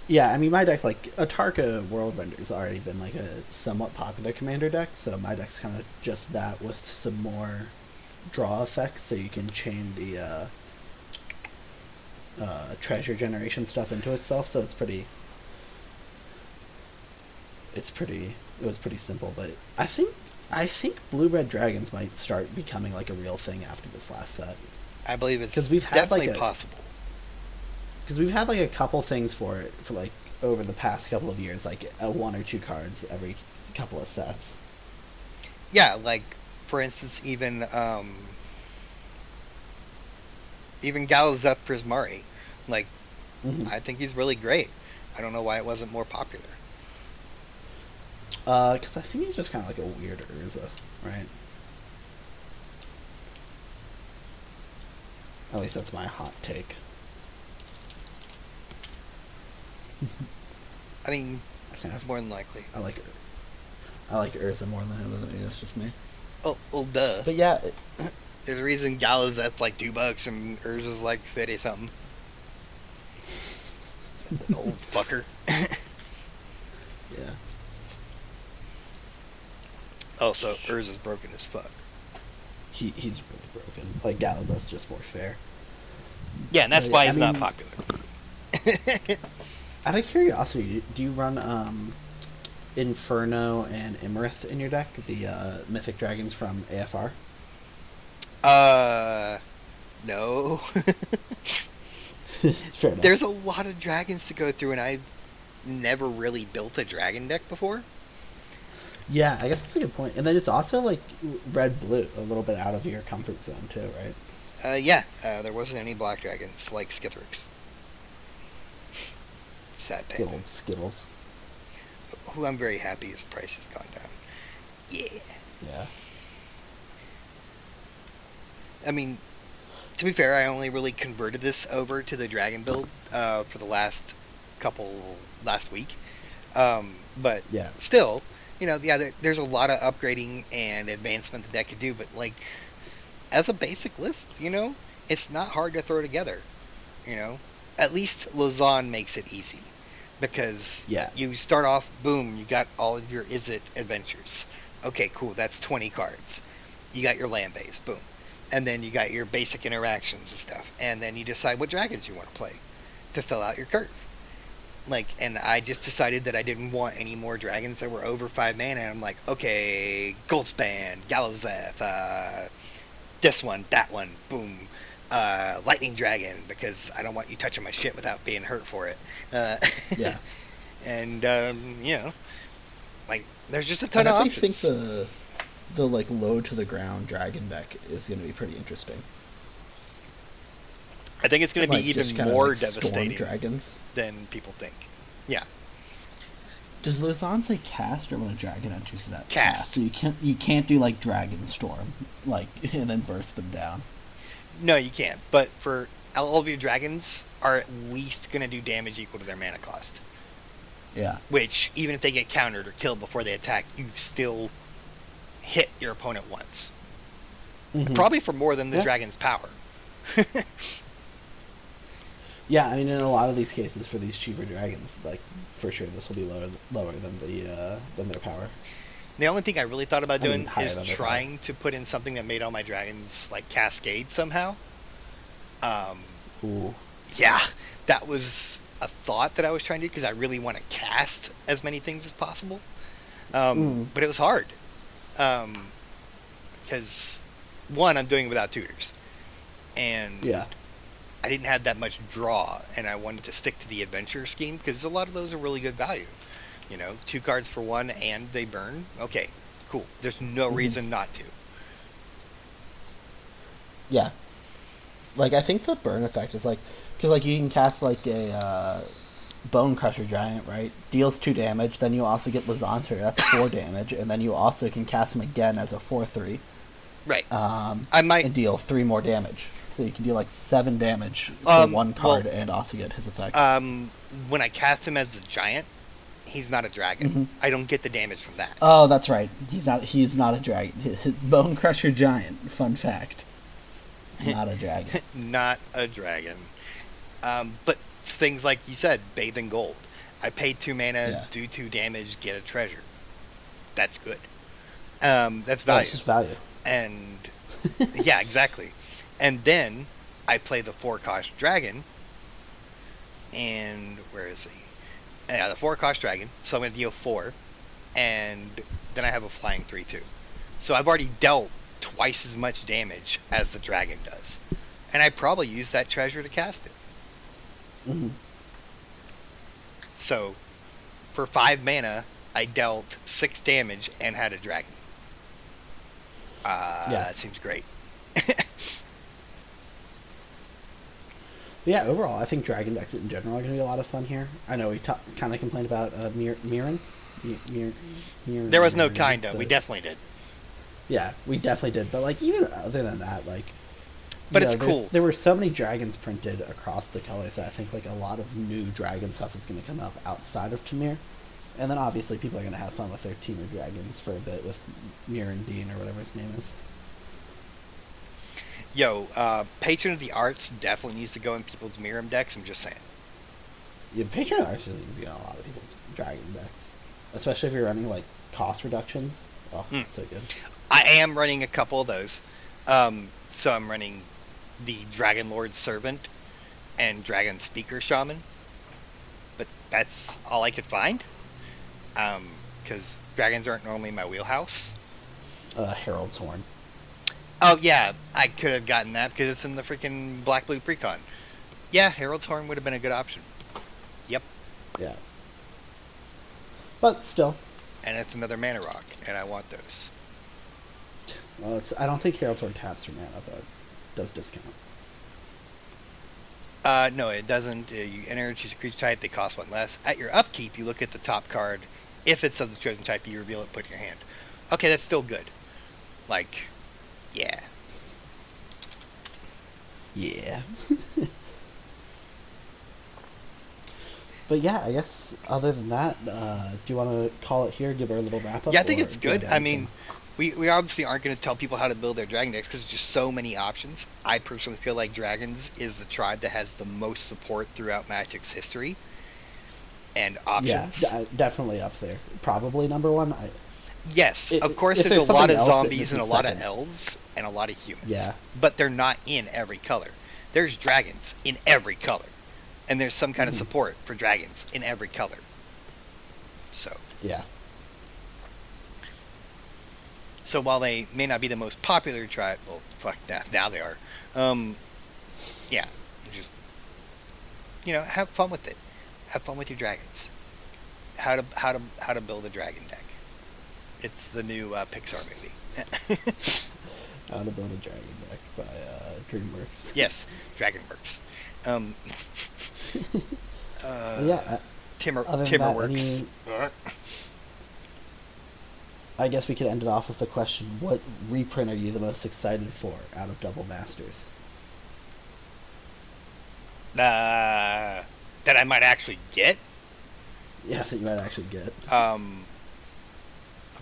Speaker 1: Yeah, I mean my deck's like Atarka World Render's already been like a somewhat popular commander deck, so my deck's kind of just that with some more draw effects, so you can chain the uh, uh, treasure generation stuff into itself. So it's pretty. It's pretty. It was pretty simple, but I think I think blue red dragons might start becoming like a real thing after this last set.
Speaker 2: I believe it's
Speaker 1: 'Cause we've had, like,
Speaker 2: definitely
Speaker 1: a-
Speaker 2: possible.
Speaker 1: Because we've had like a couple things for it for like over the past couple of years, like uh, one or two cards every couple of sets.
Speaker 2: Yeah, like for instance, even um, Even Galazeth Prismari, like
Speaker 1: Mhm.
Speaker 2: I think he's really great. I don't know why it wasn't more popular.
Speaker 1: Because Uh, I think he's just kind of like a weird Urza, right? At least that's my hot take. [laughs]
Speaker 2: I mean,
Speaker 1: I of
Speaker 2: more than likely.
Speaker 1: I like I like Urza more than him, but maybe that's just me.
Speaker 2: Oh, well, duh.
Speaker 1: But yeah, it- [clears throat]
Speaker 2: There's a reason Galazeth's like two bucks and Urza's like fifty something. Old [laughs] fucker. [laughs]
Speaker 1: yeah.
Speaker 2: Oh, so Urza's broken as fuck.
Speaker 1: He he's really broken. Like Galazeth just more fair.
Speaker 2: Yeah, and that's
Speaker 1: Yeah,
Speaker 2: why
Speaker 1: I
Speaker 2: he's not
Speaker 1: mean-
Speaker 2: popular.
Speaker 1: Out of curiosity, do- you run um, Inferno and Iymrith in your deck, the uh, mythic dragons from AFR?
Speaker 2: Uh, no.
Speaker 1: Fair enough.
Speaker 2: There's a lot of dragons to go through, and I've never really built a dragon deck before.
Speaker 1: Yeah, I guess that's a good point. And then it's also like red blue, a little bit out of your comfort zone too, right?
Speaker 2: Uh, yeah, uh, there wasn't any black dragons like Skithiryx. Sad
Speaker 1: Good
Speaker 2: panda.
Speaker 1: old Skittles.
Speaker 2: Who I'm very happy his price has gone down. Yeah.
Speaker 1: Yeah.
Speaker 2: I mean, to be fair, I only really converted this over to the dragon build uh, for the last couple last week. Um, but
Speaker 1: Yeah.
Speaker 2: still, you know, yeah, there, there's a lot of upgrading and advancement the deck could do. But like, as a basic list, you know, it's not hard to throw together. You know, at least Lozhan makes it easy because
Speaker 1: Yeah.
Speaker 2: you start off, boom, you got all of your Izzet adventures. Okay, cool, that's 20 cards. You got your land base, boom. And then you got your basic interactions and stuff. And then you decide what dragons you want to play to fill out your curve. Like, and I just decided that I didn't want any more dragons that were over 5 mana. And I'm like, okay, Goldspan, Galazeth, uh, this one, that one, boom. Uh, Lightning Dragon, because I don't want you touching my shit without being hurt for it. Uh,
Speaker 1: Yeah. [laughs]
Speaker 2: and um, you know, like there's just a ton
Speaker 1: I
Speaker 2: of
Speaker 1: actually
Speaker 2: options.
Speaker 1: think the the like low to the ground dragon deck is going to be pretty interesting.
Speaker 2: I think it's going to
Speaker 1: Like,
Speaker 2: be even more
Speaker 1: like
Speaker 2: devastating
Speaker 1: dragons.
Speaker 2: than people think. Yeah.
Speaker 1: Does Lozhan say cast or when a dragon enters that
Speaker 2: Cast.
Speaker 1: So you can't you can't do like dragon storm like [laughs] and then burst them down.
Speaker 2: No, you can't. But for all of your dragons are at least going to do damage equal to their mana cost.
Speaker 1: Yeah.
Speaker 2: Which, even if they get countered or killed before they attack, you've still hit your opponent once.
Speaker 1: Mhm.
Speaker 2: Probably for more than the
Speaker 1: Yeah.
Speaker 2: dragon's power. [laughs]
Speaker 1: Yeah, I mean, in a lot of these cases, for these cheaper dragons, like for sure, this will be lower lower than the uh, than their power.
Speaker 2: The only thing I really thought about doing is trying to put in something that made all my dragons like cascade somehow. Um,
Speaker 1: Ooh,
Speaker 2: yeah, that was a thought that I was trying to do because I really want to cast as many things as possible. Um,
Speaker 1: Mm.
Speaker 2: But it was hard. Because, one, I'm doing it without tutors. And
Speaker 1: yeah,
Speaker 2: I didn't have that much draw, and I wanted to stick to the adventure scheme because a lot of those are really good value. You know, two cards for one and they burn. Okay, cool. There's no
Speaker 1: Mhm.
Speaker 2: reason not to.
Speaker 1: yeah. Like I think the burn effect is like because like you can cast like a uh, Bonecrusher Giant, right? Deals two damage. Then you also get Lizanter, that's four [laughs] damage, and then you also can cast him again as a four three.
Speaker 2: Right.
Speaker 1: Um,
Speaker 2: I might.
Speaker 1: and deal three more damage. So you can do like seven damage for
Speaker 2: Um,
Speaker 1: one card
Speaker 2: well-
Speaker 1: and also get his effect.
Speaker 2: Um, when I cast him as a giant, he's not a dragon.
Speaker 1: Mhm.
Speaker 2: I don't get the damage from that.
Speaker 1: oh, that's right. He's not. He's not a dragon. [laughs] Bonecrusher Giant. Fun fact. Not a dragon. [laughs]
Speaker 2: not a dragon. Um, but things like you said, bathe in gold. I pay two mana,
Speaker 1: Yeah.
Speaker 2: do two damage, get a treasure. That's good. Um, that's value.
Speaker 1: it's just value.
Speaker 2: and [laughs] yeah, exactly. And then I play the four cost dragon, and where is he? Yeah, the four cost dragon. So I'm gonna deal four, and then I have a flying three two. So I've already dealt twice as much damage as the dragon does, and I probably use that treasure to cast it.
Speaker 1: Mhm.
Speaker 2: So for five mana, I dealt six damage and had a dragon. Uh,
Speaker 1: Yeah.
Speaker 2: that seems great. [laughs]
Speaker 1: But yeah, overall, I think Dragon decks in general are going to be a lot of fun here. I know we ta- kind of complained about uh, Mir- Mirren. Mi- Mir- Mirren.
Speaker 2: There was no kind of. We definitely did.
Speaker 1: Yeah, we definitely did. But like even other than that, like.
Speaker 2: But it's
Speaker 1: there's-
Speaker 2: cool.
Speaker 1: There were so many dragons printed across the colors that I think like a lot of new dragon stuff is going to come up outside of Temur. And then obviously people are going to have fun with their Temur dragons for a bit with Mirren Dean or whatever his name is.
Speaker 2: Yo, uh, Patron of the Arts definitely needs to go in people's Miirym decks. I'm just saying.
Speaker 1: Yeah, Patreon actually is going to a lot of people's dragon decks, especially if you're running like cost reductions. Oh,
Speaker 2: Mm.
Speaker 1: so good.
Speaker 2: I am running a couple of those. Um, so I'm running the Dragon Lord Servant and Dragonspeaker Shaman. But that's all I could find. Because dragons aren't normally my wheelhouse.
Speaker 1: Uh, Herald's Horn.
Speaker 2: Oh, yeah, I could have gotten that because it's in the freaking Black Blue Precon. Yeah, Herald's Horn would have been a good option. Yep.
Speaker 1: Yeah. But still,
Speaker 2: And it's another mana rock, and I want those.
Speaker 1: well, it's I don't think Herald's Horn taps for mana, but does discount.
Speaker 2: Uh, no, it doesn't. Uh, you enter, choose a creature type, they cost one less. At your upkeep, you look at the top card. If it's of the chosen type, you reveal it, put it in your hand. Okay, that's still good. Like, yeah.
Speaker 1: Yeah. but yeah, I guess other than that, uh, do you want to call it here? Give her a little wrap up.
Speaker 2: Yeah, I think it's
Speaker 1: do you have
Speaker 2: good. I mean, we, we obviously aren't going to tell people how to build their dragon decks because there's just so many options. I personally feel like dragons is the tribe that has the most support throughout Magic's history and
Speaker 1: yeah,
Speaker 2: options.
Speaker 1: d- definitely up there. Probably number one. I,
Speaker 2: Yes,
Speaker 1: I-
Speaker 2: of course.
Speaker 1: if
Speaker 2: There's,
Speaker 1: there's
Speaker 2: a lot of zombies and a
Speaker 1: is
Speaker 2: lot of elves and a lot of humans.
Speaker 1: yeah,
Speaker 2: but they're not in every color. There's dragons in every color, and there's some kind of support for dragons in every color. So,
Speaker 1: yeah,
Speaker 2: so while they may not be the most popular tribe, well, fuck that, now they are. Um, yeah, just you know, have fun with it. Have fun with your dragons. How to how to how to build a dragon deck. It's the new uh, Pixar movie. [laughs]
Speaker 1: How to Build a Dragon Deck by uh, DreamWorks. [laughs]
Speaker 2: yes, DragonWorks. Um, [laughs] uh,
Speaker 1: yeah,
Speaker 2: Timber
Speaker 1: other than that,
Speaker 2: Timberworks.
Speaker 1: any- I guess we could end it off with the question: What reprint are you the most excited for out of Double Masters?
Speaker 2: Uh, that I might actually get.
Speaker 1: Yeah, that you might actually get.
Speaker 2: Um,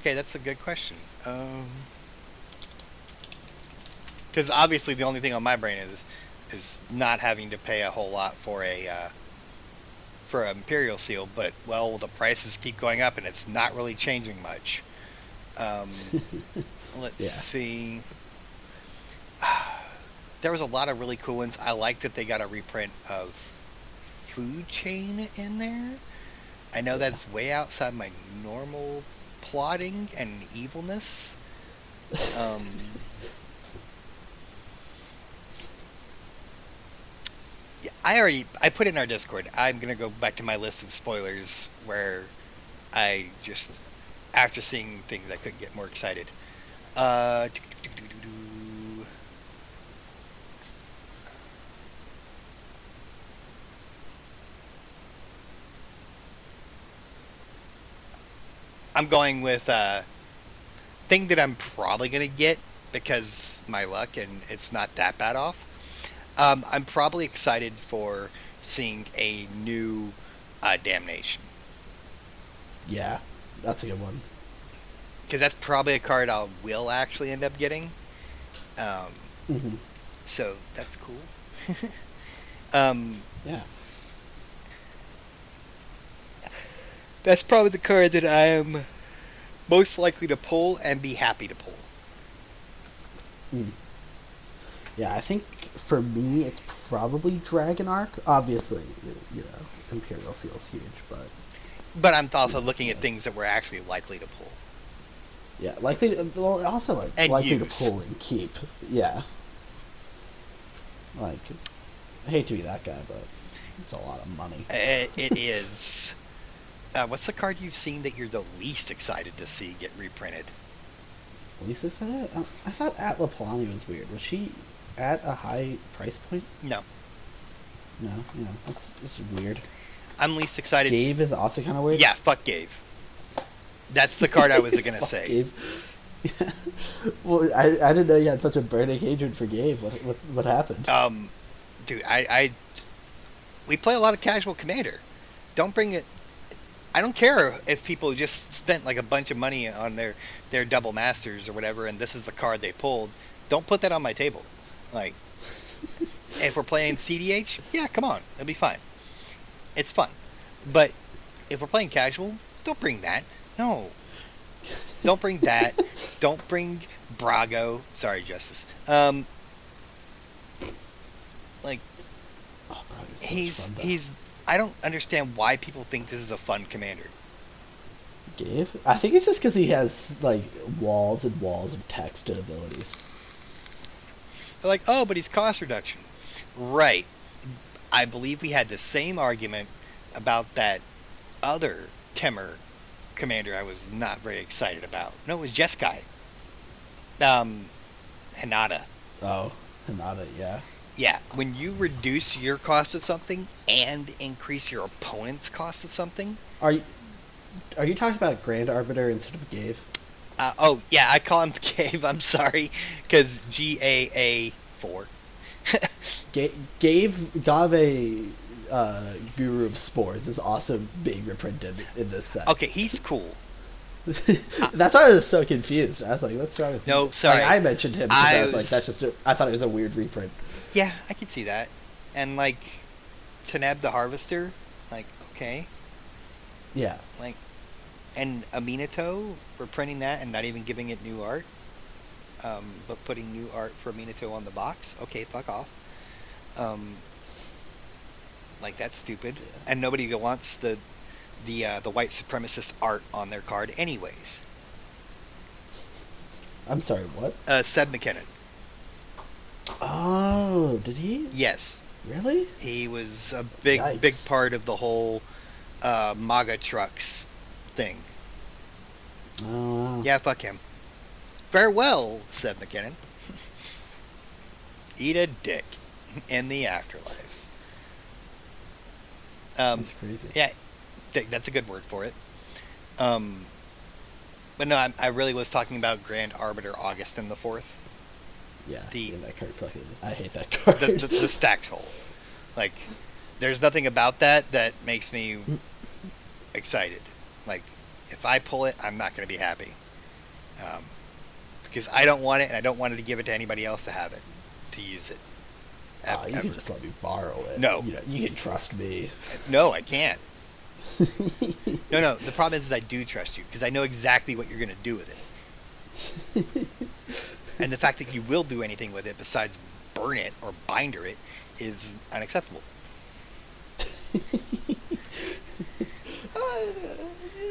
Speaker 2: okay, that's a good question. Um, because obviously the only thing on my brain is is not having to pay a whole lot for a uh, for an imperial seal, but well, the prices keep going up and it's not really changing much. Um, [laughs] let's
Speaker 1: Yeah.
Speaker 2: see. [sighs] There was a lot of really cool ones. I like that they got a reprint of Food Chain in there. I know
Speaker 1: Yeah.
Speaker 2: that's way outside my normal plotting and evilness. [laughs] Um, I already I put it in our Discord. I'm gonna go back to my list of spoilers where I just after seeing things I couldn't get more excited. Uh, I'm going with a thing that I'm probably gonna get because my luck and it's not that bad off. Um, I'm probably excited for seeing a new uh, Damnation
Speaker 1: Yeah, that's a good one.
Speaker 2: because that's probably a card I will actually end up getting. Um,
Speaker 1: hmm
Speaker 2: so that's cool. [laughs] um,
Speaker 1: Yeah.
Speaker 2: that's probably the card that I am most likely to pull and be happy to pull.
Speaker 1: Yeah, I think for me it's probably Dragon Arc. Obviously, you know, Imperial Seal's huge, but
Speaker 2: But I'm also looking at
Speaker 1: Yeah.
Speaker 2: things that we're actually likely to pull.
Speaker 1: yeah, likely. To, well, also like
Speaker 2: And
Speaker 1: likely to pull and keep. Yeah. Like, I hate to be that guy, but it's a lot of money.
Speaker 2: It [laughs] is. Uh, what's the card you've seen that you're the least excited to see get reprinted?
Speaker 1: Lisa said it. I, I thought Atla Palani was weird. Was she at a high price point?
Speaker 2: No.
Speaker 1: No, yeah, it's it's weird.
Speaker 2: I'm least excited.
Speaker 1: Ghave is also kind of weird.
Speaker 2: Yeah, fuck Ghave. That's the card I was [laughs] gonna
Speaker 1: Fuck
Speaker 2: say.
Speaker 1: Gabe. [laughs] well, I, I didn't know you had such a burning hatred for Gabe. What what, what happened?
Speaker 2: Um, dude, I, I, we play a lot of casual commander. Don't bring it. I don't care if people just spent like a bunch of money on their their double masters or whatever, and this is the card they pulled. Don't put that on my table. Like, if we're playing CDH, yeah, come on, it'll be fine. It's fun, but if we're playing casual, don't bring that. No, don't bring that. [laughs] don't bring Brago. Sorry, Justice. Um, like
Speaker 1: oh, bro, so
Speaker 2: he's
Speaker 1: fun,
Speaker 2: he's. I don't understand why people think this is a fun commander.
Speaker 1: I think it's just because he has like walls and walls of text and abilities.
Speaker 2: They're like, oh, but he's cost reduction. Right. I believe we had the same argument about that other Temur commander I was not very excited about. No, it was Jeskai. Um, Hinata.
Speaker 1: Oh, Hanada, yeah.
Speaker 2: Yeah, when you reduce your cost of something and increase your opponent's cost of something.
Speaker 1: Are you are you talking about Grand Arbiter instead of Ghave?
Speaker 2: Uh, oh, yeah, I call him Gabe. I'm sorry. Because G A A 4.
Speaker 1: Ghave Ghave uh, Guru of Spores is also being reprinted in this set.
Speaker 2: Okay, he's cool. [laughs]
Speaker 1: that's why I was so confused. I was like, "What's wrong with
Speaker 2: No,
Speaker 1: you?"
Speaker 2: sorry.
Speaker 1: Like, I mentioned him because I,
Speaker 2: I
Speaker 1: was, like, "That's just." A, I thought it was a weird reprint.
Speaker 2: Yeah, I can see that. And, like, Taneb the Harvester. Like, okay.
Speaker 1: Yeah,
Speaker 2: Like, and Aminatou, we're printing that and not even giving it new art. Um, but putting new art for Aminatou on the box. Okay, fuck off. Um, like that's stupid. And nobody wants the the uh, the white supremacist art on their card, anyways.
Speaker 1: I'm sorry. What?
Speaker 2: Uh, Seb McKinnon.
Speaker 1: Oh, did he
Speaker 2: Yes,
Speaker 1: really?
Speaker 2: he was a big big part of the whole uh, MAGA trucks thing.
Speaker 1: Wow.
Speaker 2: Yeah, fuck him. Farewell, Seb McKinnon. [laughs] Eat a dick in the afterlife. Um,
Speaker 1: that's crazy.
Speaker 2: yeah, th- that's a good word for it. Um, but no, I, I really was talking about Grand Arbiter Augustin the Fourth,
Speaker 1: Yeah,
Speaker 2: the-
Speaker 1: yeah, that card fucking. I hate that [laughs] card.
Speaker 2: the, the, the stacks hole. Like, there's nothing about that that makes me [laughs] excited. Like, if I pull it, I'm not going to be happy. Um, because I don't want it, and I don't want to give it to anybody else to have it, to use it. Ev-
Speaker 1: you
Speaker 2: ever.
Speaker 1: can just let me borrow it.
Speaker 2: No.
Speaker 1: you know, you can trust me.
Speaker 2: No, I can't. [laughs] No, no. The problem is, is I do trust you because I know exactly what you're going to do with it. And the fact that you will do anything with it besides burn it or binder it is unacceptable. [laughs]
Speaker 1: Uh,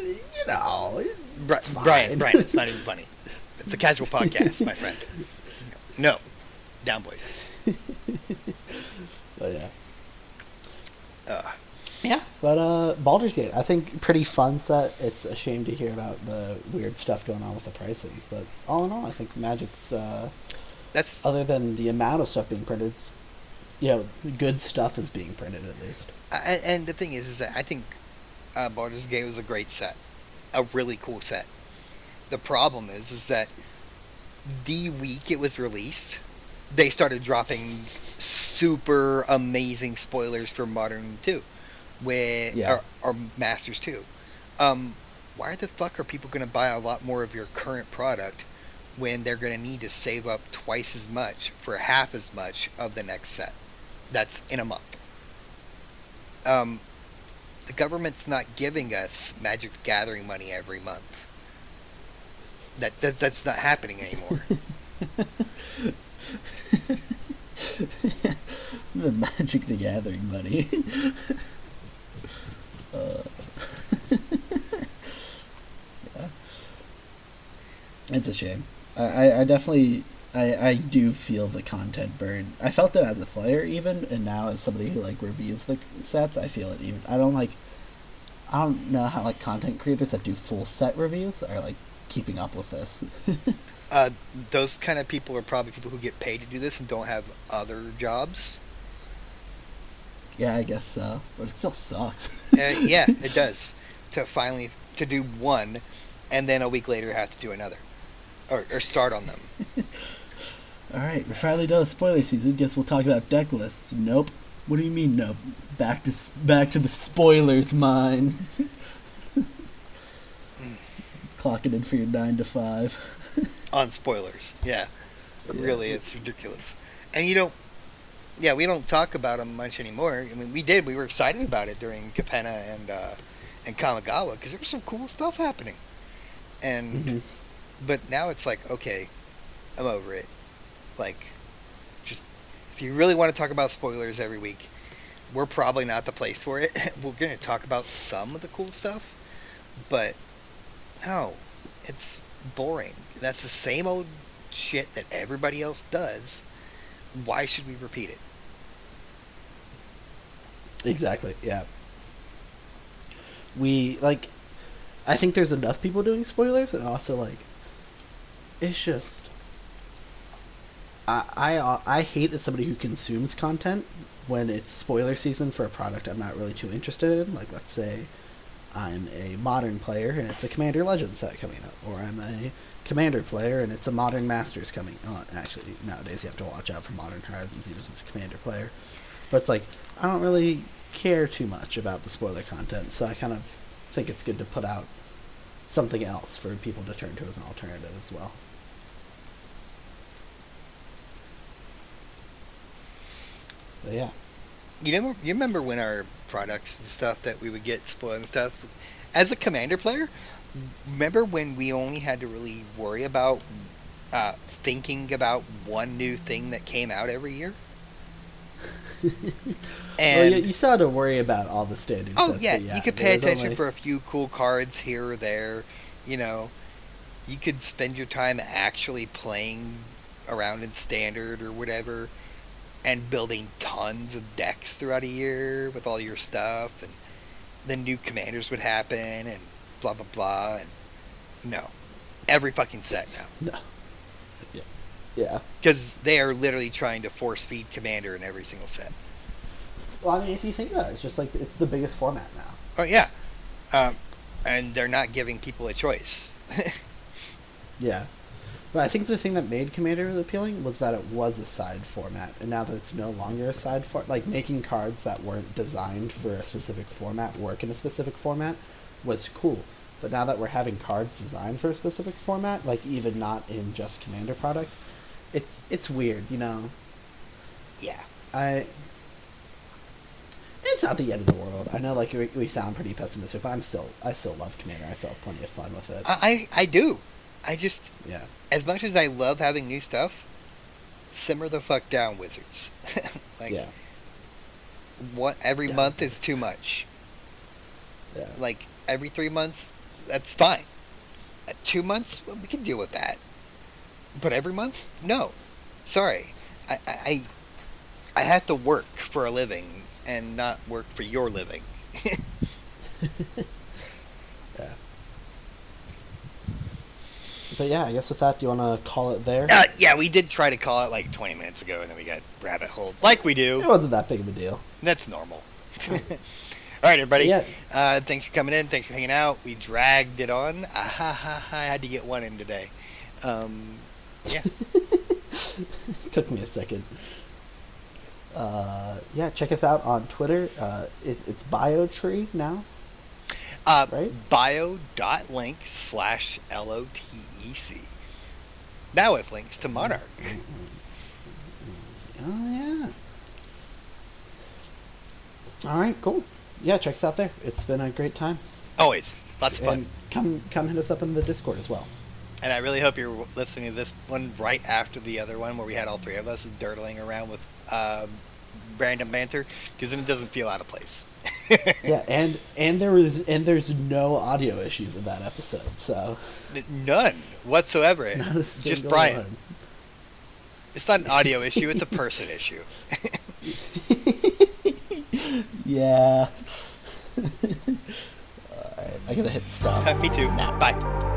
Speaker 1: you know,
Speaker 2: Bri-
Speaker 1: it's
Speaker 2: Brian,
Speaker 1: fine.
Speaker 2: Brian, it's not even [laughs] funny. It's a casual podcast, my friend. No, down boys. [laughs]
Speaker 1: But yeah.
Speaker 2: Uh,
Speaker 1: Yeah, but uh, Baldur's Gate, I think pretty fun set. It's a shame to hear about the weird stuff going on with the prices, but all in all, I think Magic's uh,
Speaker 2: that's
Speaker 1: other than the amount of stuff being printed, it's, you know, good stuff is being printed at least.
Speaker 2: and, and the thing is, is that I think uh, Baldur's Gate was a great set, a really cool set. The problem is, is that the week it was released, they started dropping super amazing spoilers for Modern 2, where
Speaker 1: Yeah.
Speaker 2: or, or Masters 2. Um, why the fuck are people going to buy a lot more of your current product when they're going to need to save up twice as much for half as much of the next set? That's in a month. Um, the government's not giving us Magic the Gathering money every month. That, that that's not happening anymore. [laughs]
Speaker 1: the Magic the Gathering money. [laughs] uh, [laughs] yeah. It's a shame. I, I, I definitely I, I do feel the content burn. I felt it as a player even, and now as somebody who like reviews the sets, I feel it even. I don't like. I don't know how like content creators that do full set reviews are like keeping up with this. [laughs]
Speaker 2: uh, those kind of people are probably people who get paid to do this and don't have other jobs.
Speaker 3: Yeah, I guess so. But it still sucks.
Speaker 2: Uh, yeah, [laughs] it does. To finally to do one, and then a week later have to do another, or, or start on them. [laughs]
Speaker 3: All right, we're finally done with spoiler season. Guess we'll talk about deck lists. Nope. What do you mean, nope? Back to back to the spoilers, mine. [laughs] Clocking in for your nine to five. [laughs]
Speaker 2: on spoilers. Yeah,
Speaker 3: Yeah.
Speaker 2: really, it's ridiculous. And you don't, yeah, we don't talk about them much anymore. I mean, we did. We were excited about it during Capenna and uh, and Kamigawa because there was some cool stuff happening. And
Speaker 1: Mhm.
Speaker 2: but now it's like, okay, I'm over it. Like, just if you really want to talk about spoilers every week, we're probably not the place for it. [laughs] we're gonna talk about some of the cool stuff, but no, it's boring. That's the same old shit that everybody else does. Why should we repeat it?
Speaker 1: Exactly. Yeah. We like. I think there's enough people doing spoilers, and also like, it's just. I I hate as somebody who consumes content when it's spoiler season for a product I'm not really too interested in. Like, let's say, I'm a modern player and it's a Commander Legends set coming out, or I'm a Commander player and it's a Modern Masters coming. Oh, actually, nowadays you have to watch out for Modern Horizons even as a Commander player. But it's like I don't really care too much about the spoiler content, so I kind of think it's good to put out something else for people to turn to as an alternative as well. But yeah.
Speaker 2: You remember, you remember when our products and stuff that we would get spoiled and stuff? As a commander player, remember when we only had to really worry about uh, thinking about one new thing that came out every year? [laughs]
Speaker 1: well,
Speaker 2: And
Speaker 1: you, you still had to worry about all the standard
Speaker 2: oh
Speaker 1: sets.
Speaker 2: yeah,
Speaker 1: yeah,
Speaker 2: you could pay attention
Speaker 1: only-
Speaker 2: for a few cool cards here or there. You know, you could spend your time actually playing around in standard or whatever, and building tons of decks throughout a year with all your stuff, and then new commanders would happen, and blah blah blah. And no, every fucking set now, [laughs]
Speaker 1: No. Yeah. Yeah.
Speaker 2: because they are literally trying to force feed commander in every single set.
Speaker 1: Well, I mean, if you think about it, it's just like it's the biggest format now.
Speaker 2: Oh yeah, um, and they're not giving people a choice. [laughs]
Speaker 1: Yeah. But I think the thing that made Commander appealing was that it was a side format, and now that it's no longer a side format, like making cards that weren't designed for a specific format work in a specific format was cool. But now that we're having cards designed for a specific format, like even not in just Commander products, it's it's weird, you know.
Speaker 2: yeah.
Speaker 1: I it's not the end of the world. I know, like we, we sound pretty pessimistic, but I'm still I still love Commander. I still have plenty of fun with it.
Speaker 2: I, I I do. I just
Speaker 1: Yeah.
Speaker 2: as much as I love having new stuff, simmer the fuck down, wizards. [laughs] like
Speaker 1: yeah,
Speaker 2: what every
Speaker 1: Yeah.
Speaker 2: month is too much.
Speaker 1: yeah.
Speaker 2: Like every three months, that's fine. At two months, well, we can deal with that. But every month, no. Sorry, I I I, I have to work for a living and not work for your living. [laughs] [laughs]
Speaker 1: But yeah, I guess with that, do you want to call it there?
Speaker 2: Uh, yeah, we did try to call it like 20 minutes ago, and then we got rabbit holed, like we do.
Speaker 1: It wasn't that big of a deal.
Speaker 2: That's normal. [laughs] All right, everybody.
Speaker 1: Yeah.
Speaker 2: Uh, thanks for coming in. Thanks for hanging out. We dragged it on. Ah, ha, ha, ha, I had to get one in today. Um, yeah. [laughs]
Speaker 1: Took me a second. Uh, yeah, check us out on Twitter. Uh, it's it's BioTree now.
Speaker 2: Uh,
Speaker 1: Right?
Speaker 2: Bio.link slash L-O-T-E-C. Now with links to Monarch.
Speaker 1: Oh yeah. All right, cool. Yeah, check us out there. It's been a great time.
Speaker 2: Always. Lots of fun.
Speaker 1: And come come hit us up in the Discord as well.
Speaker 2: And I really hope you're listening to this one right after the other one where we had all three of us dirtling around with uh, random banter, because then it doesn't feel out of place. [laughs]
Speaker 1: Yeah, and and there was and there's no audio issues in that episode, so
Speaker 2: None whatsoever. Just Brian.
Speaker 1: one.
Speaker 2: It's not an audio issue, it's a person issue. [laughs]
Speaker 1: yeah. [laughs] All right, I gotta hit stop.
Speaker 2: Me too. Bye.